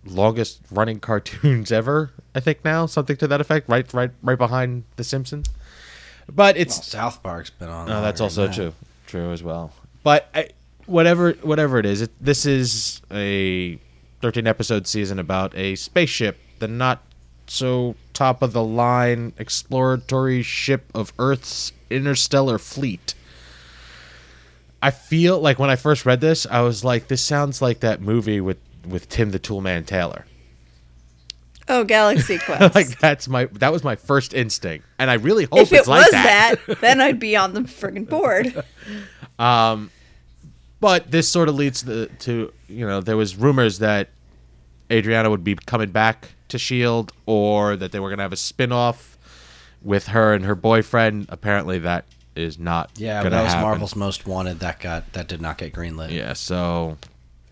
longest running (laughs) cartoons ever. I think now something to that effect, right, right, right behind The Simpsons. But it's Well, South Park's been on. Oh, no, that's also true. True as well. But I, whatever, whatever it is, it, this is a 13 episode season about a spaceship, the not so top of the line exploratory ship of Earth's interstellar fleet. I feel like when I first read this, I was like, this sounds like that movie with with Tim the Toolman Taylor. Oh, Galaxy (laughs) Quest. like that's my that was my first instinct, and I really hope if it's it like was that. that, (laughs) then I'd be on the friggin' board. (laughs) um, But this sort of leads to, to you know there was rumors that Adriana would be coming back to Shield, or that they were gonna have a spin off with her and her boyfriend. Apparently, that is not Yeah, gonna that was happen. Marvel's Most Wanted. That got that did not get greenlit. Yeah, so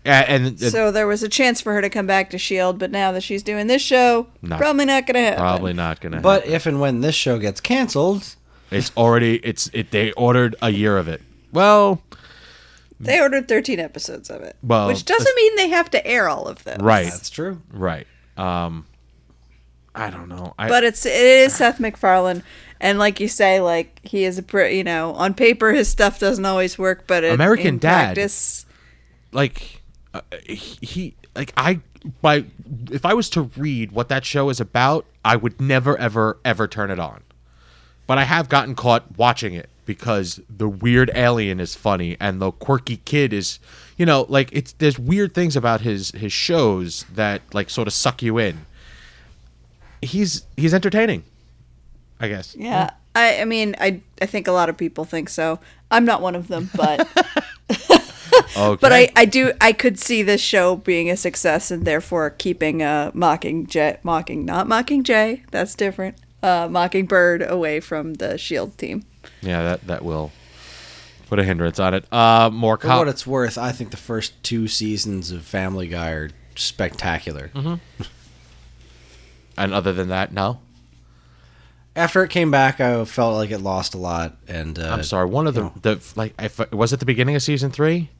yeah, and So there was a chance for her to come back to Shield, but now that she's doing this show, No. probably not gonna happen. probably not gonna. But happen. if and when this show gets canceled, it's already it's it. They ordered a year of it. Well, They ordered 13 episodes of it, Well, which doesn't mean they have to air all of them. right, that's true. right. Um, I don't know. I, But it's it is Seth MacFarlane, and like you say, like he is a you know on paper his stuff doesn't always work, but it, American Dad. practice, like uh, he, he like I by if I was to read what that show is about, I would never ever ever turn it on. But I have gotten caught watching it because the weird alien is funny and the quirky kid is, you know, like it's there's weird things about his his shows that like sort of suck you in. He's he's entertaining. I guess. yeah. I I mean I I think a lot of people think so. I'm not one of them, but Okay. (laughs) (laughs) but I I do I could see this show being a success and therefore keeping uh Mockingjay mocking not Mockingjay that's different uh Mockingbird away from the Shield team. yeah, that that will put a hindrance on it. Uh more For what it's worth, I think the first two seasons of Family Guy are spectacular. And other than that, no. After it came back, I felt like it lost a lot. And uh, I'm sorry. One of the know. the like if, was it the beginning of season three,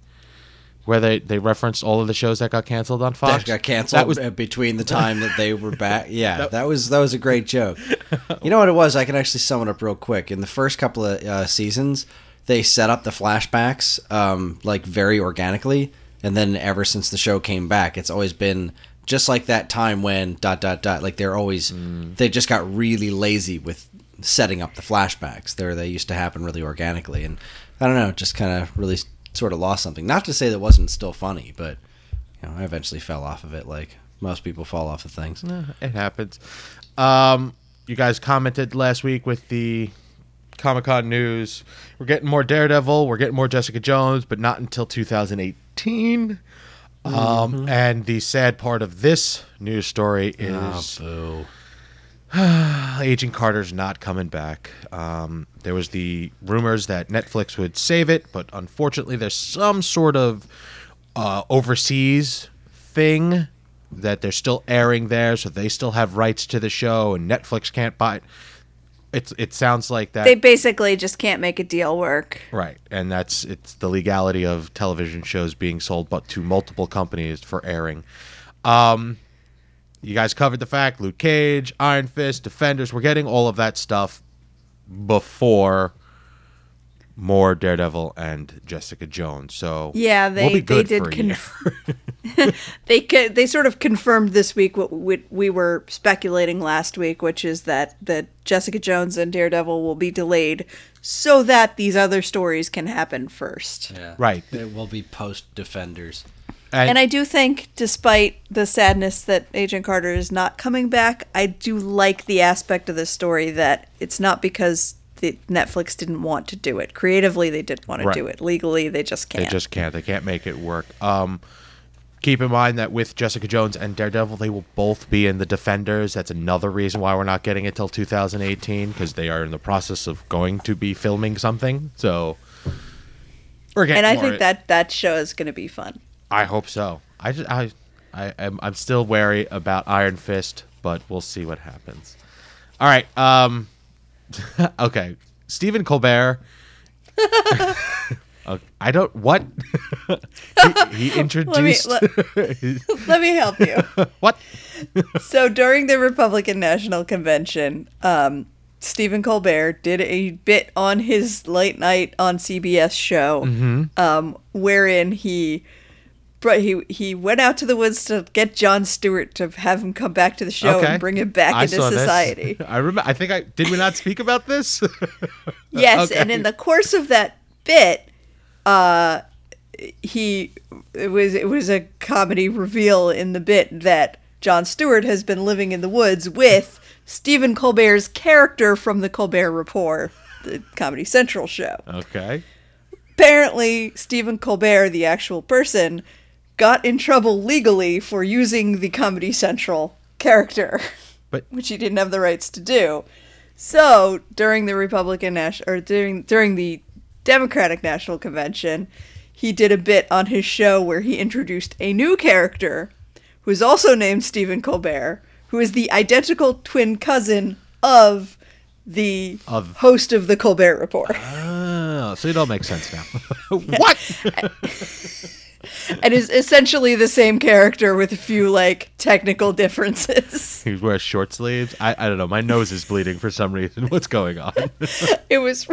where they they referenced all of the shows that got canceled on Fox. that got canceled That was between the time that they were back. (laughs) Yeah, that was that was a great joke. (laughs) You know what it was? I can actually sum it up real quick. In the first couple of uh, seasons, they set up the flashbacks um, like very organically, and then ever since the show came back, it's always been just like that time when dot dot dot. Like they're always they just got really lazy with setting up the flashbacks. There, they used to happen really organically, and I don't know, just kind of really sort of lost something. Not to say that wasn't still funny, but you know, I eventually fell off of it, like most people fall off of things. it happens. Um, you guys commented last week with the Comic Con news. We're getting more Daredevil. We're getting more Jessica Jones, but not until 2018. Um, and the sad part of this news story is boo. (sighs) Agent Carter's not coming back. Um, there was the rumors that Netflix would save it, but unfortunately, there's some sort of uh, overseas thing that they're still airing there, so they still have rights to the show, and Netflix can't buy it. It's it sounds like that, They basically just can't make a deal work. right? And that's it's the legality of television shows being sold, but to multiple companies for airing. Um, you guys covered the fact Luke Cage, Iron Fist, Defenders. We're getting all of that stuff before more Daredevil and Jessica Jones. So Yeah, they we'll be they did for a conf- (laughs) (laughs) they co- they sort of confirmed this week what we, we were speculating last week, which is that that Jessica Jones and Daredevil will be delayed so that these other stories can happen first. Yeah. Right. It will be post Defenders. and, And I do think, despite the sadness that Agent Carter is not coming back, I do like the aspect of this story that it's not because the Netflix didn't want to do it. Creatively, they didn't want to Right. do it. Legally, they just can't. They just can't. They can't make it work. Um, keep in mind that with Jessica Jones and Daredevil, they will both be in the Defenders. That's another reason why we're not getting it till 2018 because they are in the process of going to be filming something. So, we're getting and I think that that show is going to be fun. I hope so. I just I I am I'm still wary about Iron Fist, but we'll see what happens. All right. Um. (laughs) okay. Stephen Colbert. (laughs) Okay, I don't what (laughs) he, he introduced Let me help you. what so during the Republican National Convention, um, Stephen Colbert did a bit on his late night on CBS show, Mm-hmm. um, wherein he. Br- He he went out to the woods to get Jon Stewart to have him come back to the show okay and bring him back I into this. society. (laughs) I remember. I think I did. We not speak about this. (laughs) Yes, Okay. and in the course of that bit, uh, he it was it was a comedy reveal in the bit that Jon Stewart has been living in the woods with Stephen Colbert's character from the Colbert Report, the Comedy Central show. Okay. Apparently, Stephen Colbert, the actual person, got in trouble legally for using the Comedy Central character, But- (laughs) which he didn't have the rights to do. So during the Republican national or during during the Democratic National Convention, he did a bit on his show where he introduced a new character who is also named Stephen Colbert, who is the identical twin cousin of the Of- host of the Colbert Report. Oh, so it all makes sense now. (laughs) (laughs) what? And is essentially the same character with a few like technical differences. (laughs) He wears short sleeves. I, I don't know. My nose is bleeding for some reason. (laughs) What's going on? (laughs) It was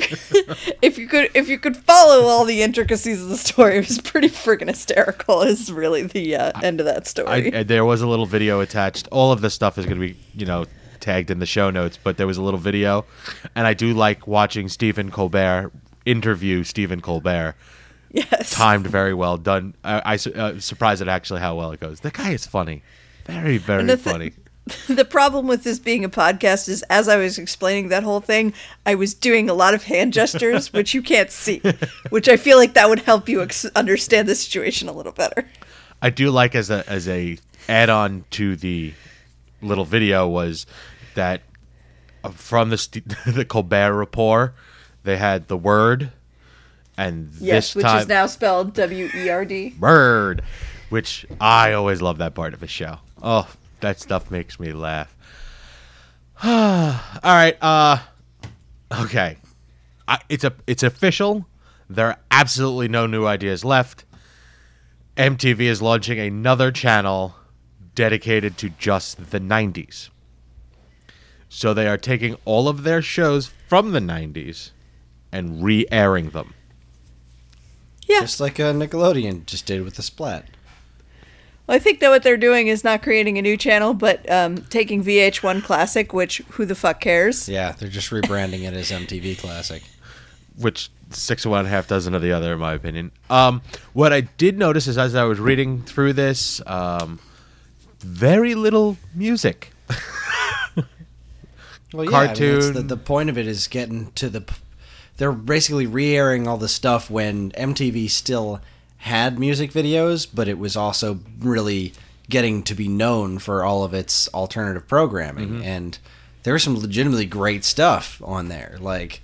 if you could if you could follow all the intricacies of the story, it was pretty freaking hysterical. Is really the uh, end of that I, story. I- there was a little video attached. All of this stuff is going to be, you know, tagged in the show notes, but there was a little video, and I do like watching Stephen Colbert interview Stephen Colbert. Yes. Timed very well done. I, I uh, surprised at actually how well it goes. The guy is funny, very very thi- funny. (laughs) the problem with this being a podcast is as I was explaining that whole thing, I was doing a lot of hand gestures, which you can't see, (laughs) which I feel like that would help you ex- understand the situation a little better. I do like as a as a add on to the little video was that uh, from the st- (laughs) the Colbert Report they had the word and Yes, this which time is now spelled W E R D. word, which I always love that part of a show. Oh, that stuff makes me laugh. (sighs) All right, uh okay. I, it's a it's official. There are absolutely no new ideas left. MTV is launching another channel dedicated to just the 90s. So they are taking all of their shows from the 90s and re-airing them. Yeah. Just like uh, Nickelodeon just did with the Splat. Well, I think that what they're doing is not creating a new channel, but um, taking VH1 Classic, which who the fuck cares? Yeah, they're just rebranding it as MTV Classic. which six of one, half dozen of the other, in my opinion. Um, what I did notice is as I was reading through this, um, very little music. Well, yeah, I mean, it's Cartoon. the, the point of it is getting to the. P- They're basically re-airing all the stuff when MTV still had music videos, but it was also really getting to be known for all of its alternative programming, and there was some legitimately great stuff on there. Like,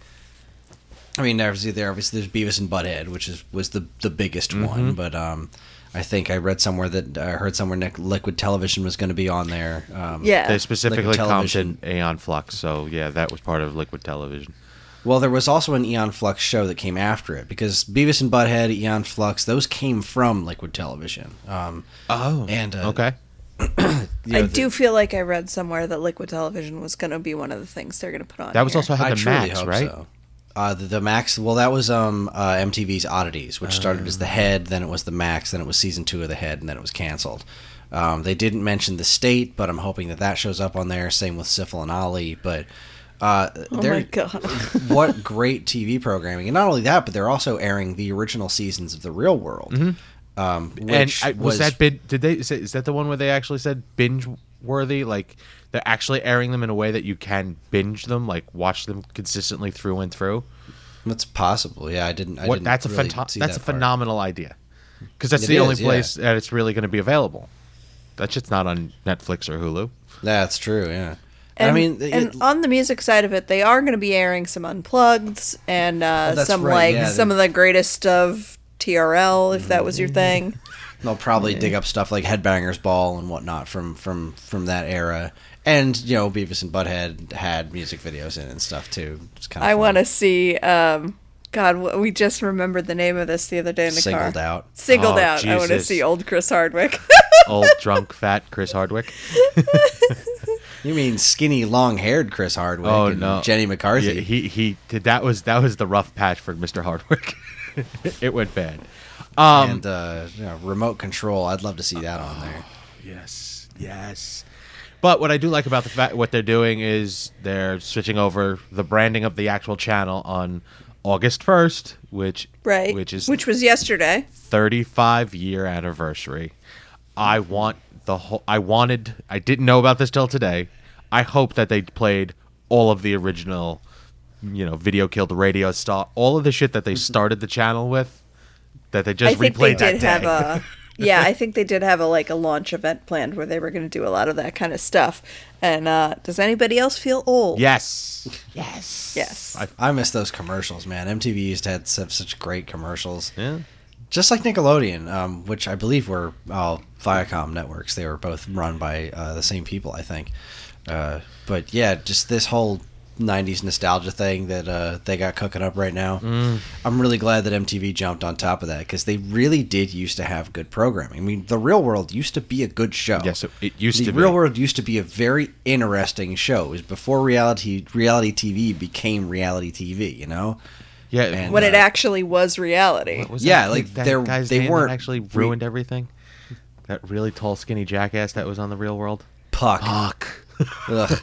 I mean, obviously there obviously there's Beavis and Butthead, which is was the the biggest one, but um. I think I read somewhere that I heard somewhere Nic- Liquid Television was going to be on there. Um, Yeah. They specifically Liquid television. Aeon Flux, so yeah, that was part of Liquid Television. Well, there was also an Aeon Flux show that came after it because Beavis and Butthead, Aeon Flux, those came from Liquid Television. Um, Oh, And, uh, okay. you (clears throat) I know, the- do feel like I read somewhere that Liquid Television was going to be one of the things they're going to put on. That was here. also had I the truly Max, right? so. Uh, the, the Max, well, that was um, uh, MTV's Oddities, which started as the Head, then it was the Max, then it was season two of the Head, and then it was canceled. Um, they didn't mention the state, but I'm hoping that that shows up on there. Same with Sifl and Olly, but. Uh, Oh my god! (laughs) what great TV programming, and not only that, but they're also airing the original seasons of The Real World. Um, Mm-hmm. And which I, was, that bid? Did they? Is, is that the one where they actually said binge worthy? Like they're actually airing them in a way that you can binge them, like watch them consistently through and through. That's possible. Yeah, I didn't. I what? didn't That's a really phento- see that's a part. phenomenal idea. Because that's It the only is, yeah. place that it's really going to be available. That shit's not on Netflix or Hulu. That's true. Yeah. And, I mean, it- and on the music side of it, they are going to be airing some unplugged and uh, Oh, some right, like yeah, some of the greatest of TRL, if that was your thing. they'll probably dig up stuff like Headbangers Ball and whatnot from from from that era. And you know, Beavis and Butthead had music videos in and stuff too. It's kind of I want to see. Um, God, we just remembered the name of this the other day in the car. singled car. out. Singled Oh, out. I want to see old Chris Hardwick. Old drunk fat Chris Hardwick. (laughs) You mean skinny, long-haired Chris Hardwick? Oh and no, Jenny McCarthy. Yeah, he he did that was that was the rough patch for Mr. Hardwick. (laughs) it went bad. Um, and uh, you know, remote control. I'd love to see that on there. Yes, yes. But what I do like about the fact what they're doing is they're switching over the branding of the actual channel on August 1st, which Right. which is which was yesterday. 35 year anniversary. I want the whole I wanted I didn't know about this till today. I hope that they played all of the original you know, video killed the radio star, all of the shit that they started the channel with that they just I think they replayed that did day. have a (laughs) yeah, I think they did have a like a launch event planned where they were going to do a lot of that kind of stuff. And uh, does anybody else feel old? yes. Yes. Yes. I, I miss those commercials, man. MTV used to have such, such great commercials. yeah. Just like Nickelodeon, um, which I believe were all Viacom networks. They were both run by uh, the same people, I think. Uh, but yeah, just this whole 90s nostalgia thing that uh, they got cooking up right now. Mm. I'm really glad that MTV jumped on top of that because they really did used to have good programming. I mean, The Real World used to be a good show. Yes, it, it used the to The Real be. World used to be a very interesting show. It was before reality reality TV became reality TV. You know, Yeah. And, when it uh, actually was reality. Was Yeah, that, like, that they're- guy's they name that weren't actually re- ruined everything. That really tall, skinny jackass that was on the Real World. Puck. Fuck. (laughs) Ugh.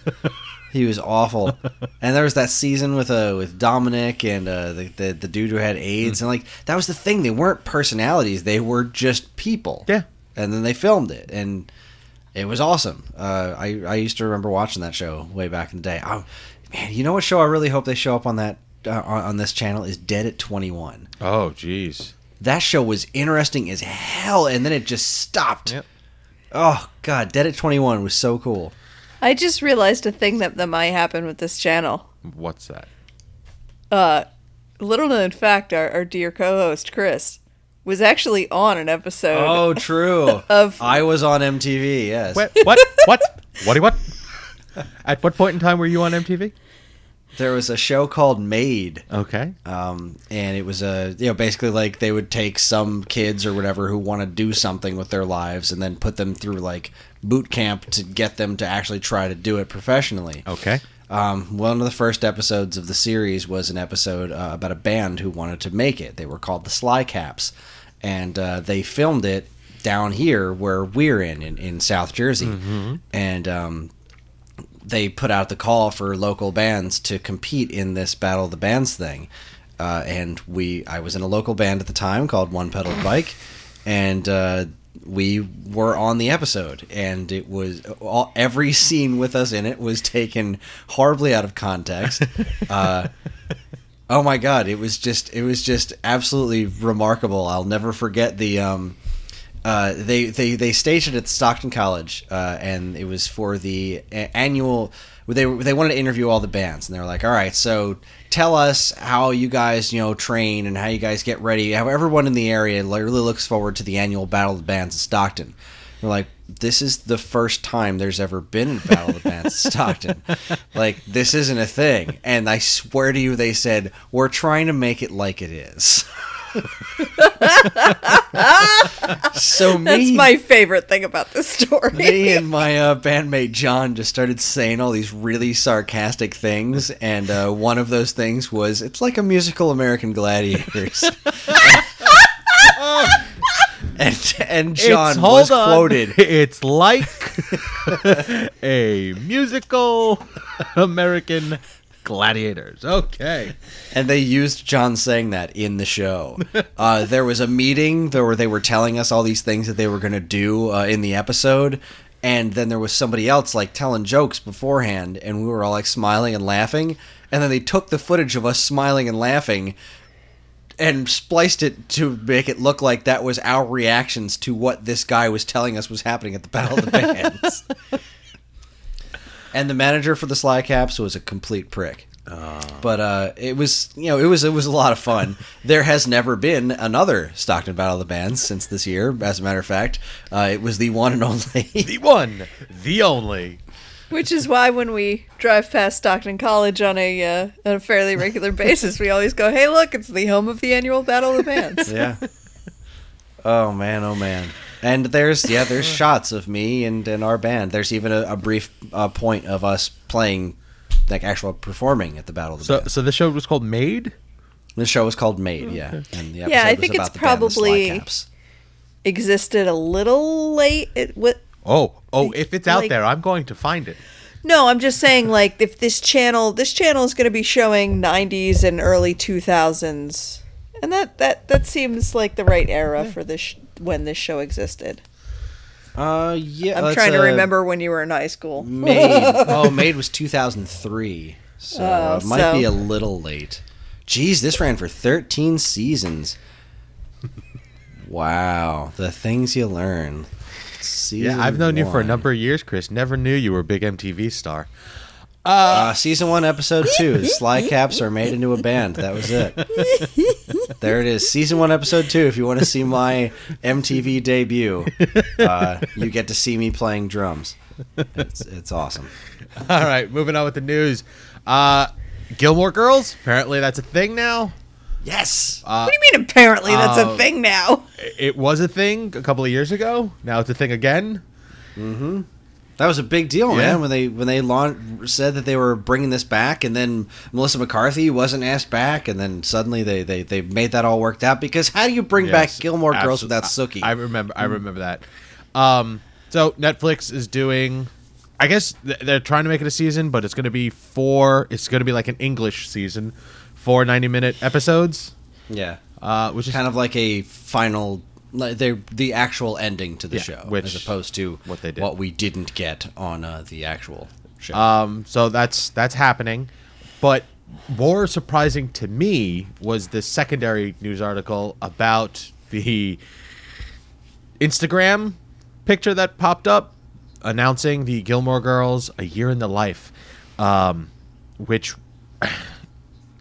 He was awful. And there was that season with uh with Dominic and uh the, the the dude who had AIDS and like that was the thing. They weren't personalities. They were just people. Yeah. And then they filmed it and it was awesome. Uh, I I used to remember watching that show way back in the day. Oh, man, you know what show I really hope they show up on that uh, on, on this channel is Dead at Twenty One. Oh, jeez. That show was interesting as hell, and then it just stopped. Yep. Oh God, Dead at Twenty One was so cool. I just realized a thing that, that might happen with this channel. What's that? Uh, little known fact: our, our dear co-host Chris was actually on an episode. Oh, (laughs) true. Of- I was on MTV. Yes. What? What? what? What? What? (laughs) At what point in time were you on MTV? There was a show called Made, Okay. um, and it was a you know basically like they would take some kids or whatever who want to do something with their lives and then put them through like boot camp to get them to actually try to do it professionally. Okay. Um, one of the first episodes of the series was an episode uh, about a band who wanted to make it. They were called the Sly Caps, and uh, they filmed it down here where we're in in, in South Jersey, and um, they put out the call for local bands to compete in this Battle of the Bands thing. Uh, and we, I was in a local band at the time called One Pedal Bike, and uh, we were on the episode. And it was all, every scene with us in it was taken horribly out of context. (laughs) Uh, oh my god, it was just, it was just absolutely remarkable. I'll never forget the. Um, uh, they, they they staged it at Stockton College, uh, and it was for the a- annual. They they wanted to interview all the bands, and they were like, "All right, so tell us how you guys you know train and how you guys get ready. How everyone in the area really looks forward to the annual Battle of the Bands in Stockton." We're like, "This is the first time there's ever been a Battle of the Bands in Stockton. (laughs) Like, this isn't a thing." And I swear to you, they said, "We're trying to make it like it is." (laughs) so (laughs) me, That's my favorite thing about this story. me and my uh, bandmate John just started saying all these really sarcastic things, and uh, one of those things was, "It's like a musical American Gladiators." (laughs) (laughs) and and John It's- was on. quoted. It's like a musical American gladiators. Okay. (laughs) And they used John saying that in the show. (laughs) Uh, there was a meeting where they were telling us all these things that they were going to do uh, in the episode. And then there was somebody else like telling jokes beforehand, and we were all like smiling and laughing. And then they took the footage of us smiling and laughing and spliced it to make it look like that was our reactions to what this guy was telling us was happening at the Battle of the (laughs) Bands. And the manager for the Sly Caps was a complete prick. But uh, it was, you know, it was it was a lot of fun. (laughs) there has never been another Stockton Battle of the Bands since this year. As a matter of fact, uh, it was the one and only. (laughs) The one, the only. Which is why when we drive past Stockton College on a uh, on a fairly regular (laughs) basis, we always go, "Hey, look, it's the home of the annual Battle of the Bands." yeah. Oh man, oh man. And there's yeah, there's (laughs) shots of me and, and our band. There's even a, a brief uh, point of us playing, like actual performing at the Battle of the So, Bands. so the show was called Made. The show was called Made, yeah. And the episode Yeah, I think it's the band, the Sly probably- Existed a little late. It, what Oh, oh! If it's out Like- there, I'm going to find it. No, I'm just saying, like, if this channel, this channel is going to be showing 90s and early 2000s, and that that that seems like the right era for this sh- when this show existed. Uh, yeah. I'm trying to uh, remember when you were in high school. Made. (laughs) oh, Made was 2003. So Oh, it might so- be a little late. Jeez, this ran for 13 seasons. wow. The things you learn. Season Yeah, I've known you for a number of years, Chris. Never knew you were a big MTV star. Uh, season one, episode two. (laughs) Sly Caps are made into a band. That was it. (laughs) there it is. Season one, episode two. If you want to see my MTV debut, uh, you get to see me playing drums. It's, it's awesome. (laughs) All right, moving on with the news. Uh, Gilmore Girls. Apparently, that's a thing now. Yes. what do you mean? Apparently, that's uh, a thing now. It was a thing a couple of years ago. Now it's a thing again. That was a big deal, Yeah. man. When they when they launch, said that they were bringing this back, and then Melissa McCarthy wasn't asked back, and then suddenly they they, they made that all worked out. Because how do you bring back Yes, Gilmore Girls without Sookie? I remember. I remember that. Um, so Netflix is doing. I guess they're trying to make it a season, but it's going to be four. It's going to be like an English season, four 90 minute episodes. yeah, Uh, which is kind of like a final. Like they the actual ending to the Yeah, show, which- as opposed to what they did. what we didn't get on uh, the actual show. Um, so that's that's happening, but more surprising to me was the secondary news article about the Instagram picture that popped up announcing the Gilmore Girls a year in the life, um, which.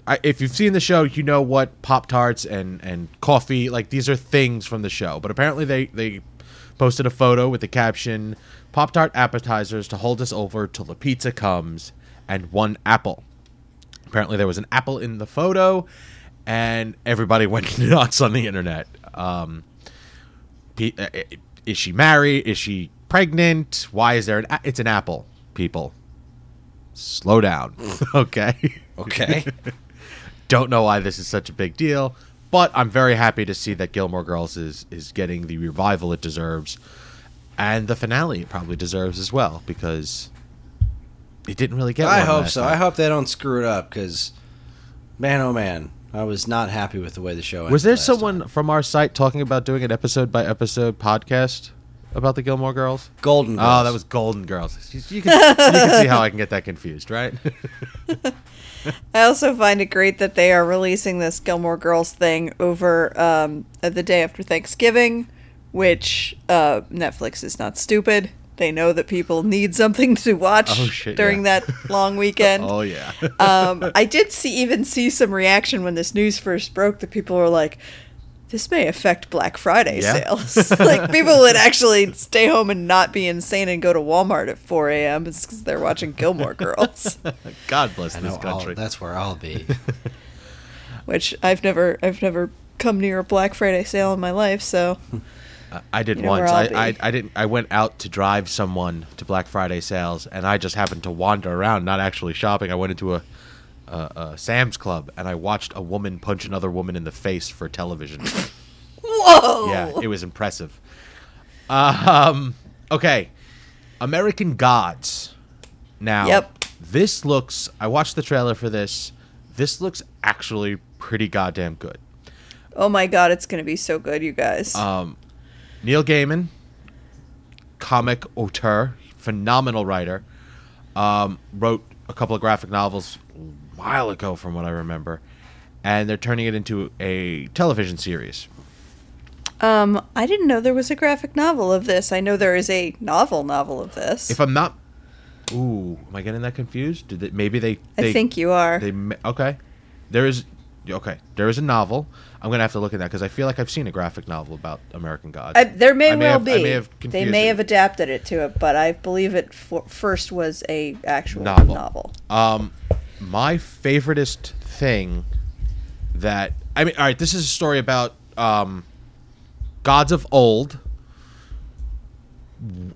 I, if you've seen the show, you know what Pop Tarts and, and coffee like these are things from the show. But apparently they they posted a photo with the caption Pop Tart appetizers to hold us over till the pizza comes and one apple. Apparently there was an apple in the photo and everybody (laughs) went nuts on the internet. Um, uh, is she married? Is she pregnant? Why is there an a- it's an apple, people. Slow down. (laughs) okay. okay, (laughs) Don't know why this is such a big deal, but I'm very happy to see that Gilmore Girls is is getting the revival it deserves, and the finale it probably deserves as well because it didn't really get. I hope so. time. I hope they don't screw it up because, man, oh man, I was not happy with the way the show. Was there someone time. from our site talking about doing an episode by episode podcast about the Gilmore Girls? Golden? Girls. Oh, that was Golden Girls. You, you can, you can see how I can get that confused, right? (laughs) I also find it great that they are releasing this Gilmore Girls thing over um, the day after Thanksgiving, which uh, Netflix is not stupid. They know that people need something to watch Oh, shit, during yeah. that long weekend. (laughs) oh yeah. um, I did see even see some reaction when this news first broke that people were like, "This may affect Black Friday Yeah. sales." (laughs) like people would actually stay home and not be insane and go to Walmart at 4 a.m. because they're watching Gilmore Girls, (laughs) God bless I this know. I'll- country. that's where I'll be. (laughs) which I've never I've never come near a Black Friday sale in my life. So I- I did You know where once. I'll I, I. I didn't. I went out to drive someone to Black Friday sales, and I just happened to wander around, not actually shopping. I went into a, a, a Sam's Club, and I watched a woman punch another woman in the face for television. whoa, yeah, it was impressive. Um. Okay, American Gods. Now, Yep. this looks. I watched the trailer for this. This looks actually pretty goddamn good. oh my god, it's gonna be so good, you guys. Um, Neil Gaiman, comic auteur, phenomenal writer, um, wrote a couple of graphic novels while ago, from what I remember, and they're turning it into a television series. Um, I didn't know there was a graphic novel of this. I know there is a novel novel of this. If I'm not, ooh, am I getting that confused? Did they, maybe they, I think you are. They okay. There is okay. There is a novel. I'm gonna have to look at that because I feel like I've seen a graphic novel about American Gods. I, there may may well have- be. I may have they may it. have adapted it to it, but I believe it for, first was a actual Novel. novel. Um, my favoriteest thing that I mean, all right, this is a story about um, gods of old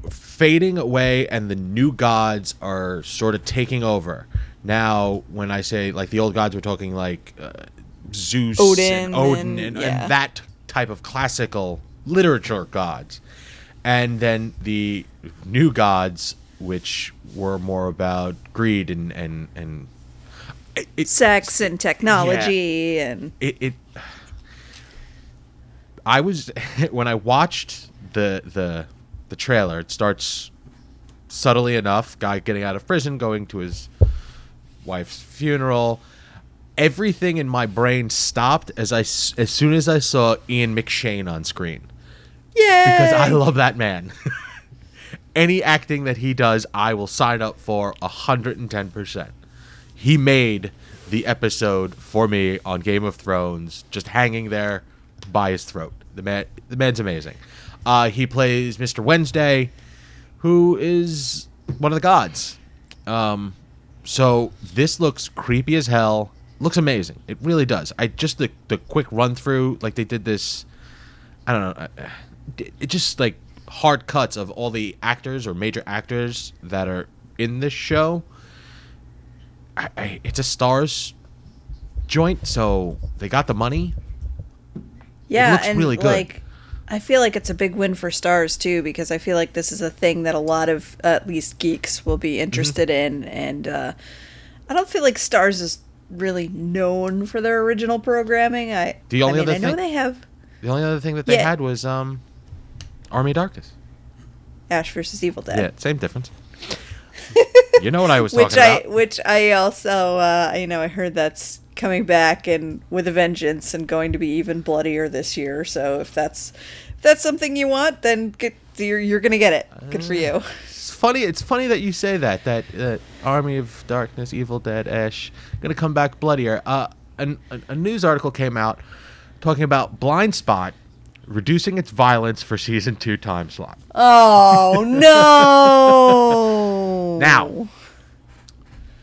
fading away, and the new gods are sort of taking over. Now, when I say like the old gods, we're talking like uh, Zeus, Odin and Odin, and- and, yeah. and that type of classical literature gods, and then the new gods which were more about greed and and and it, it, Sex and technology and it, it I was (laughs) when I watched the the the trailer. It starts subtly enough. Guy getting out of prison, going to his wife's funeral. Everything in my brain stopped as I as soon as I saw Ian McShane on screen yeah. because I love that man. (laughs) Any acting that he does, I will sign up for hundred and ten percent. He made the episode for me on Game of Thrones, just hanging there by his throat. The man, the man's amazing. Uh, he plays Mr. Wednesday, who is one of the gods. Um, so this looks creepy as hell. Looks amazing. It really does. I just the the quick run through, like they did this. I don't know. uh, It just like hard cuts of all the actors or major actors that are in this show. I, I, it's a Starz joint, so they got the money. yeah, looks and really good. like I feel like it's a big win for Starz too because I feel like this is a thing that a lot of uh, at least geeks will be interested Mm-hmm. in and uh, I don't feel like Starz is really known for their original programming. I The only I mean, other I know thing- they have The only other thing that they Yeah. had was um, Army of Darkness. Ash versus Evil Dead. Yeah, same difference. You know what I was (laughs) which talking I about. which I also uh, you know I heard that's coming back and with a vengeance and going to be even bloodier this year. So if that's if that's something you want, then get, you're you're gonna get it. Good for you. It's funny. It's funny that you say that. That uh, Army of Darkness, Evil Dead, Ash, gonna come back bloodier. Uh, an, a, a news article came out talking about Blind Spot reducing its violence for season two time slot. Oh (laughs) no! Now,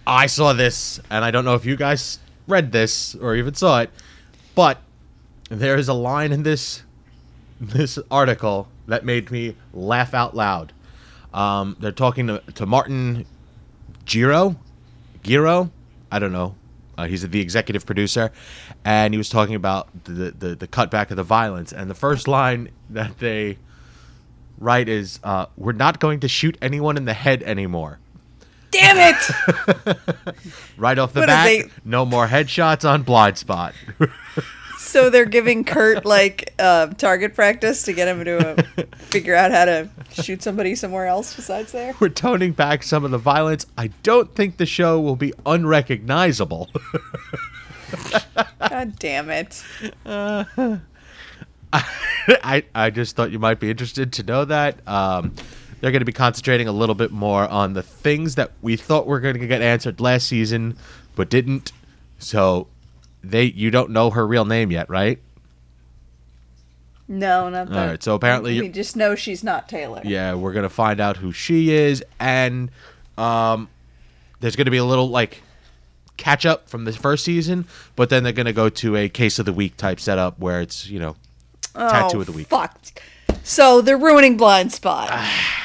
I saw this, and I don't know if you guys read this or even saw it, but there is a line in this this article that made me laugh out loud. Um, they're talking to, to Martin Gero, Gero, I don't know. Uh, he's the executive producer, and he was talking about the, the the cutback of the violence. And the first line that they write is, uh, "We're not going to shoot anyone in the head anymore." Damn it! (laughs) Right off the What bat, they- no more headshots on blind spot. (laughs) so they're giving Kurt like uh, target practice to get him to uh, (laughs) figure out how to shoot somebody somewhere else besides there. We're toning back some of the violence. I don't think the show will be unrecognizable. God damn it! I, I just thought you might be interested to know that. Um, they're going to be concentrating a little bit more on the things that we thought were going to get answered last season, but didn't. So they you don't know her real name yet, right? No, not that. All right. So apparently, we just know she's not Taylor. yeah, we're gonna find out who she is, and um, there's gonna be a little like catch up from the first season, but then they're gonna go to a case of the week type setup where it's you know tattoo oh, of the week. Fuck. So they're ruining Blind Spot. (sighs) (sighs)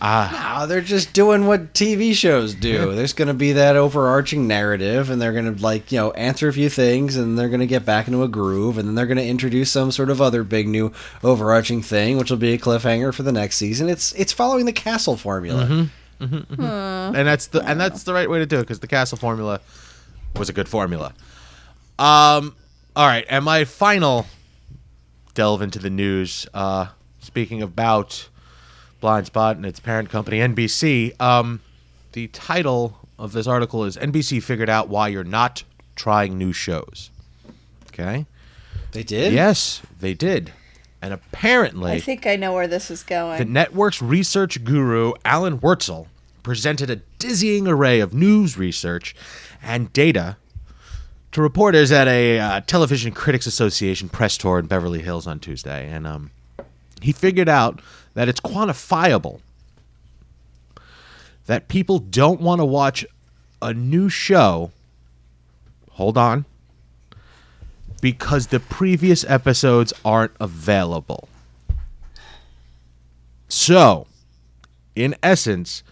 Ah, they're just doing what TV shows do. There's going to be that overarching narrative, and they're going to like you know answer a few things, and they're going to get back into a groove, and then they're going to introduce some sort of other big new overarching thing, which will be a cliffhanger for the next season. It's it's following the Castle formula. and that's the and that's the right way to do it because the castle formula was a good formula. Um, all right, and my final delve into the news. Uh, speaking about Blind Spot and its parent company NBC, um, the title of this article is "NBC figured out why you're not trying new shows." Okay. They did. Yes, they did, and apparently I think I know where this is going. the network's research guru, Alan Wurtzel, presented a dizzying array of news research and data to reporters at a uh, Television Critics Association press tour in Beverly Hills on Tuesday. And um, he figured out that it's quantifiable that people don't want to watch a new show. Hold on. Because the previous episodes aren't available. So, in essence,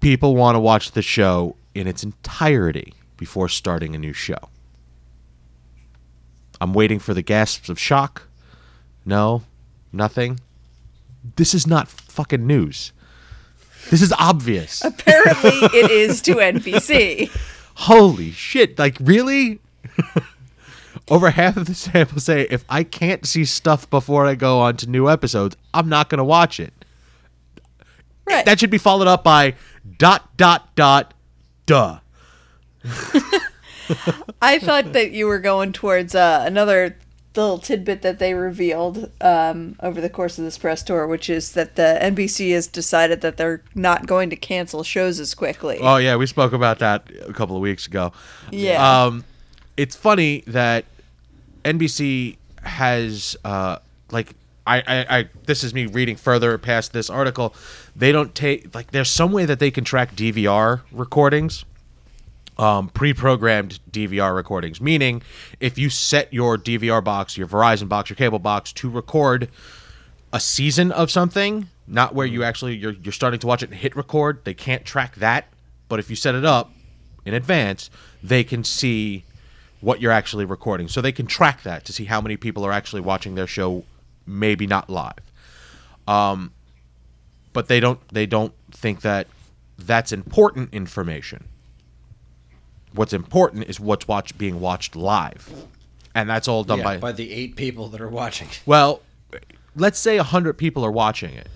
people want to watch the show in its entirety before starting a new show. I'm waiting for the gasps of shock. No, nothing. This is not fucking news. This is obvious. Apparently, (laughs) it is to NBC. Holy shit! Like really? (laughs) Over half of the sample say if I can't see stuff before I go on to new episodes, I'm not going to watch it. Right. That should be followed up by dot dot dot duh. (laughs) I thought that you were going towards uh, another little tidbit that they revealed um, over the course of this press tour, which is that the NBC has decided that they're not going to cancel shows as quickly. Oh yeah, we spoke about that a couple of weeks ago. Yeah. Um, it's funny that NBC has uh, like I, I, I this is me reading further past this article. They don't take like there's some way that they can track DVR recordings. Um, pre-programmed DVR recordings, meaning if you set your DVR box, your Verizon box, your cable box to record a season of something, not where you actually you're you're starting to watch it and hit record. They can't track that, but if you set it up in advance, they can see what you're actually recording. So they can track that to see how many people are actually watching their show, maybe not live. Um, but they don't they don't think that that's important information. What's important is what's watch being watched live, and that's all done Yeah, by by the eight people that are watching. (laughs) well, let's say hundred people are watching it.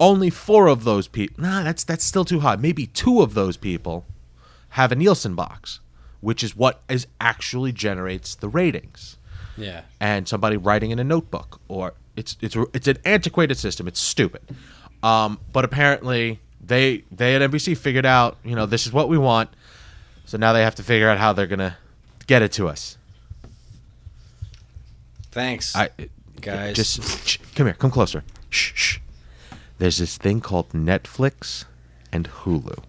Only four of those people. Nah, that's that's still too high. Maybe two of those people have a Nielsen box, which is what is actually generates the ratings. Yeah. And somebody writing in a notebook, or it's it's it's an antiquated system. It's stupid. Um, but apparently they they at NBC figured out, you know, this is what we want. So now they have to figure out how they're gonna get it to us. Thanks. I Guys. just shh, come here, come closer. Shh, shh. There's this thing called Netflix and Hulu.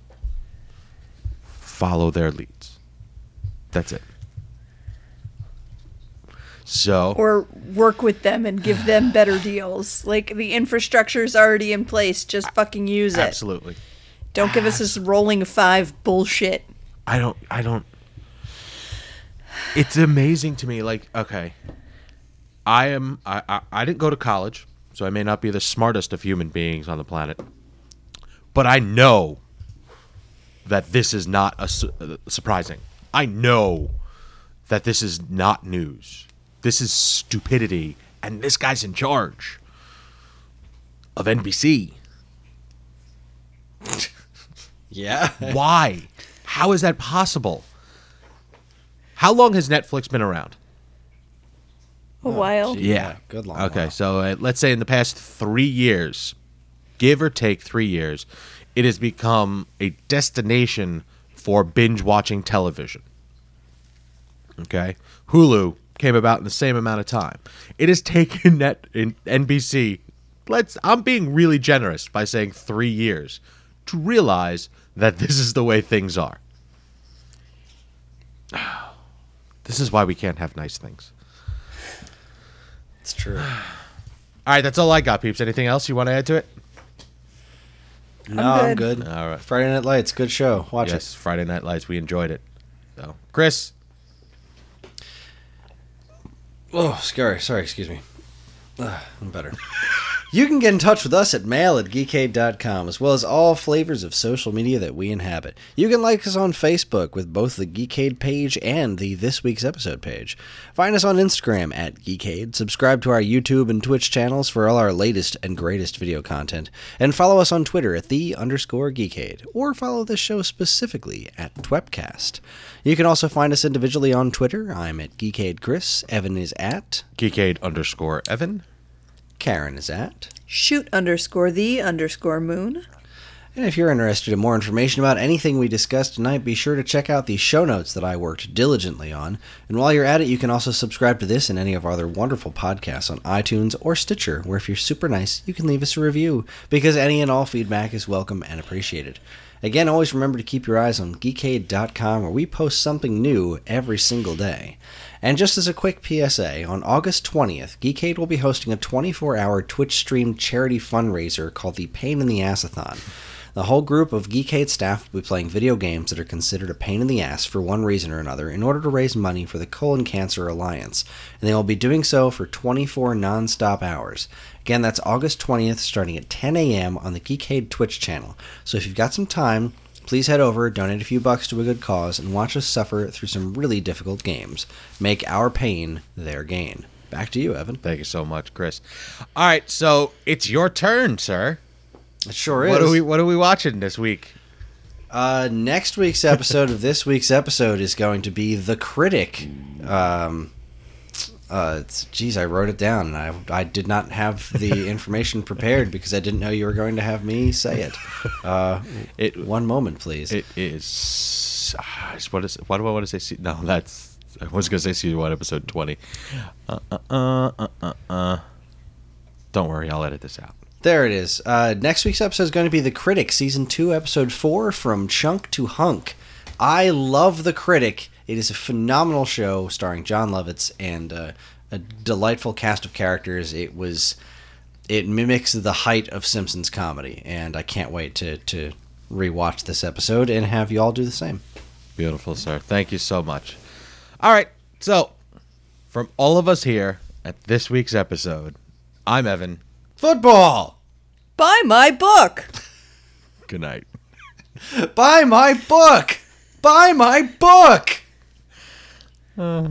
Follow their leads. That's it. So or work with them and give them better deals. Like the infrastructure's already in place, just fucking use it. absolutely, Don't give us this rolling five bullshit. I don't. I don't. It's amazing to me. Like, okay, I am. I, I I didn't go to college, so I may not be the smartest of human beings on the planet, but I know that this is not a su- uh, surprising. I know that this is not news. This is stupidity, and this guy's in charge of NBC. (laughs) yeah. Why? How is that possible? How long has Netflix been around? A while. gee. Yeah, good long Okay, while. so uh, let's say in the past three years, give or take three years, it has become a destination for binge watching television. Okay, Hulu came about in the same amount of time. It has (laughs) taken net in NBC. Let's. I'm being really generous by saying three years to realize that this is the way things are. (sighs) This is why we can't have nice things. It's true. (sighs) All right, that's all I got, peeps. Anything else you want to add to it? No, I'm good. good. All right. Friday Night Lights, good show. Watch yes, Friday Night Lights. We enjoyed it. So, Chris. Oh, scary. Sorry, excuse me. Ugh, I'm better. (laughs) You can get in touch with us at mail at geekade.com, as well as all flavors of social media that we inhabit. You can like us on Facebook with both the Geekade page and the This Week's Episode page. Find us on Instagram at Geekade, subscribe to our YouTube and Twitch channels for all our latest and greatest video content, and follow us on Twitter at the underscore Geekade, or follow this show specifically at Twepcast. You can also find us individually on Twitter. I'm at Geekade Chris, Evan is at, Geekade underscore Evan. Karen is at. Shoot underscore the underscore moon. And if you're interested in more information about anything we discussed tonight, be sure to check out the show notes that I worked diligently on. And while you're at it, you can also subscribe to this and any of our other wonderful podcasts on iTunes or Stitcher, where if you're super nice, you can leave us a review, because any and all feedback is welcome and appreciated. Again, always remember to keep your eyes on geekade.com, where we post something new every single day. And just as a quick PSA, on August 20th, Geekade will be hosting a 24 hour Twitch streamed charity fundraiser called the Pain in the Assathon. The whole group of Geekade staff will be playing video games that are considered a pain in the ass for one reason or another in order to raise money for the Colon Cancer Alliance, and they will be doing so for 24 non stop hours. Again, that's August 20th, starting at 10 a.m. on the Geekade Twitch channel. So if you've got some time, please head over, donate a few bucks to a good cause, and watch us suffer through some really difficult games. Make our pain their gain. Back to you, Evan. Thank you so much, Chris. All right, so it's your turn, sir. It sure is. What are we What are we watching this week? Uh, next week's episode of this week's episode is going to be The Critic. Um, uh, geez, I wrote it down and I, I did not have the (laughs) information prepared because I didn't know you were going to have me say it. Uh, (laughs) It one moment, please. It is. ah, What is? Why do I want to say? No, that's. I was gonna say season one, episode twenty. Uh, uh, uh, uh, uh, uh. Don't worry, I'll edit this out. There it is. Uh, next week's episode is going to be The Critic, Season 2, Episode 4, From Chunk to Hunk. I love The Critic. It is a phenomenal show starring Jon Lovitz and uh, a delightful cast of characters. It was. It mimics the height of Simpsons comedy, and I can't wait to, to rewatch this episode and have you all do the same. Beautiful, sir. Thank you so much. All right, so from all of us here at this week's episode, I'm Evan. Football! Buy my book. Good night. (laughs) Buy my book! Buy my book! Uh,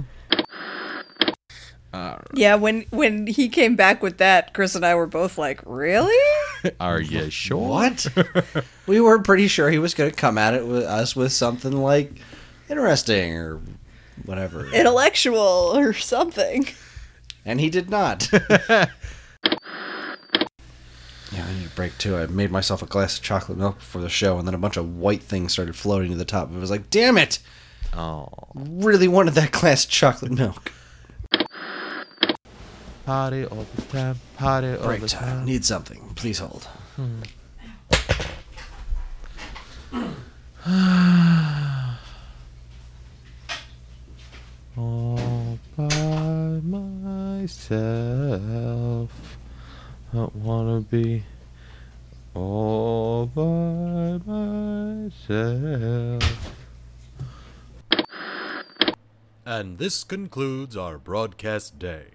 yeah, when when he came back with that, Chris and I were both like, "Really?" (laughs) Are you sure? What? (laughs) we were pretty sure he was going to come at it with us with something like interesting or whatever, Intellectual or something. and he did not. (laughs) yeah, I need a break too. I made myself a glass of chocolate milk for the show, and then a bunch of white things started floating to the top. It was like, damn it! Oh, Really wanted that glass of chocolate milk. party all the time. Party all Break the time. time. Need something. Please hold. Hmm. (sighs) all by myself. I wanna be all by myself. And this concludes our broadcast day.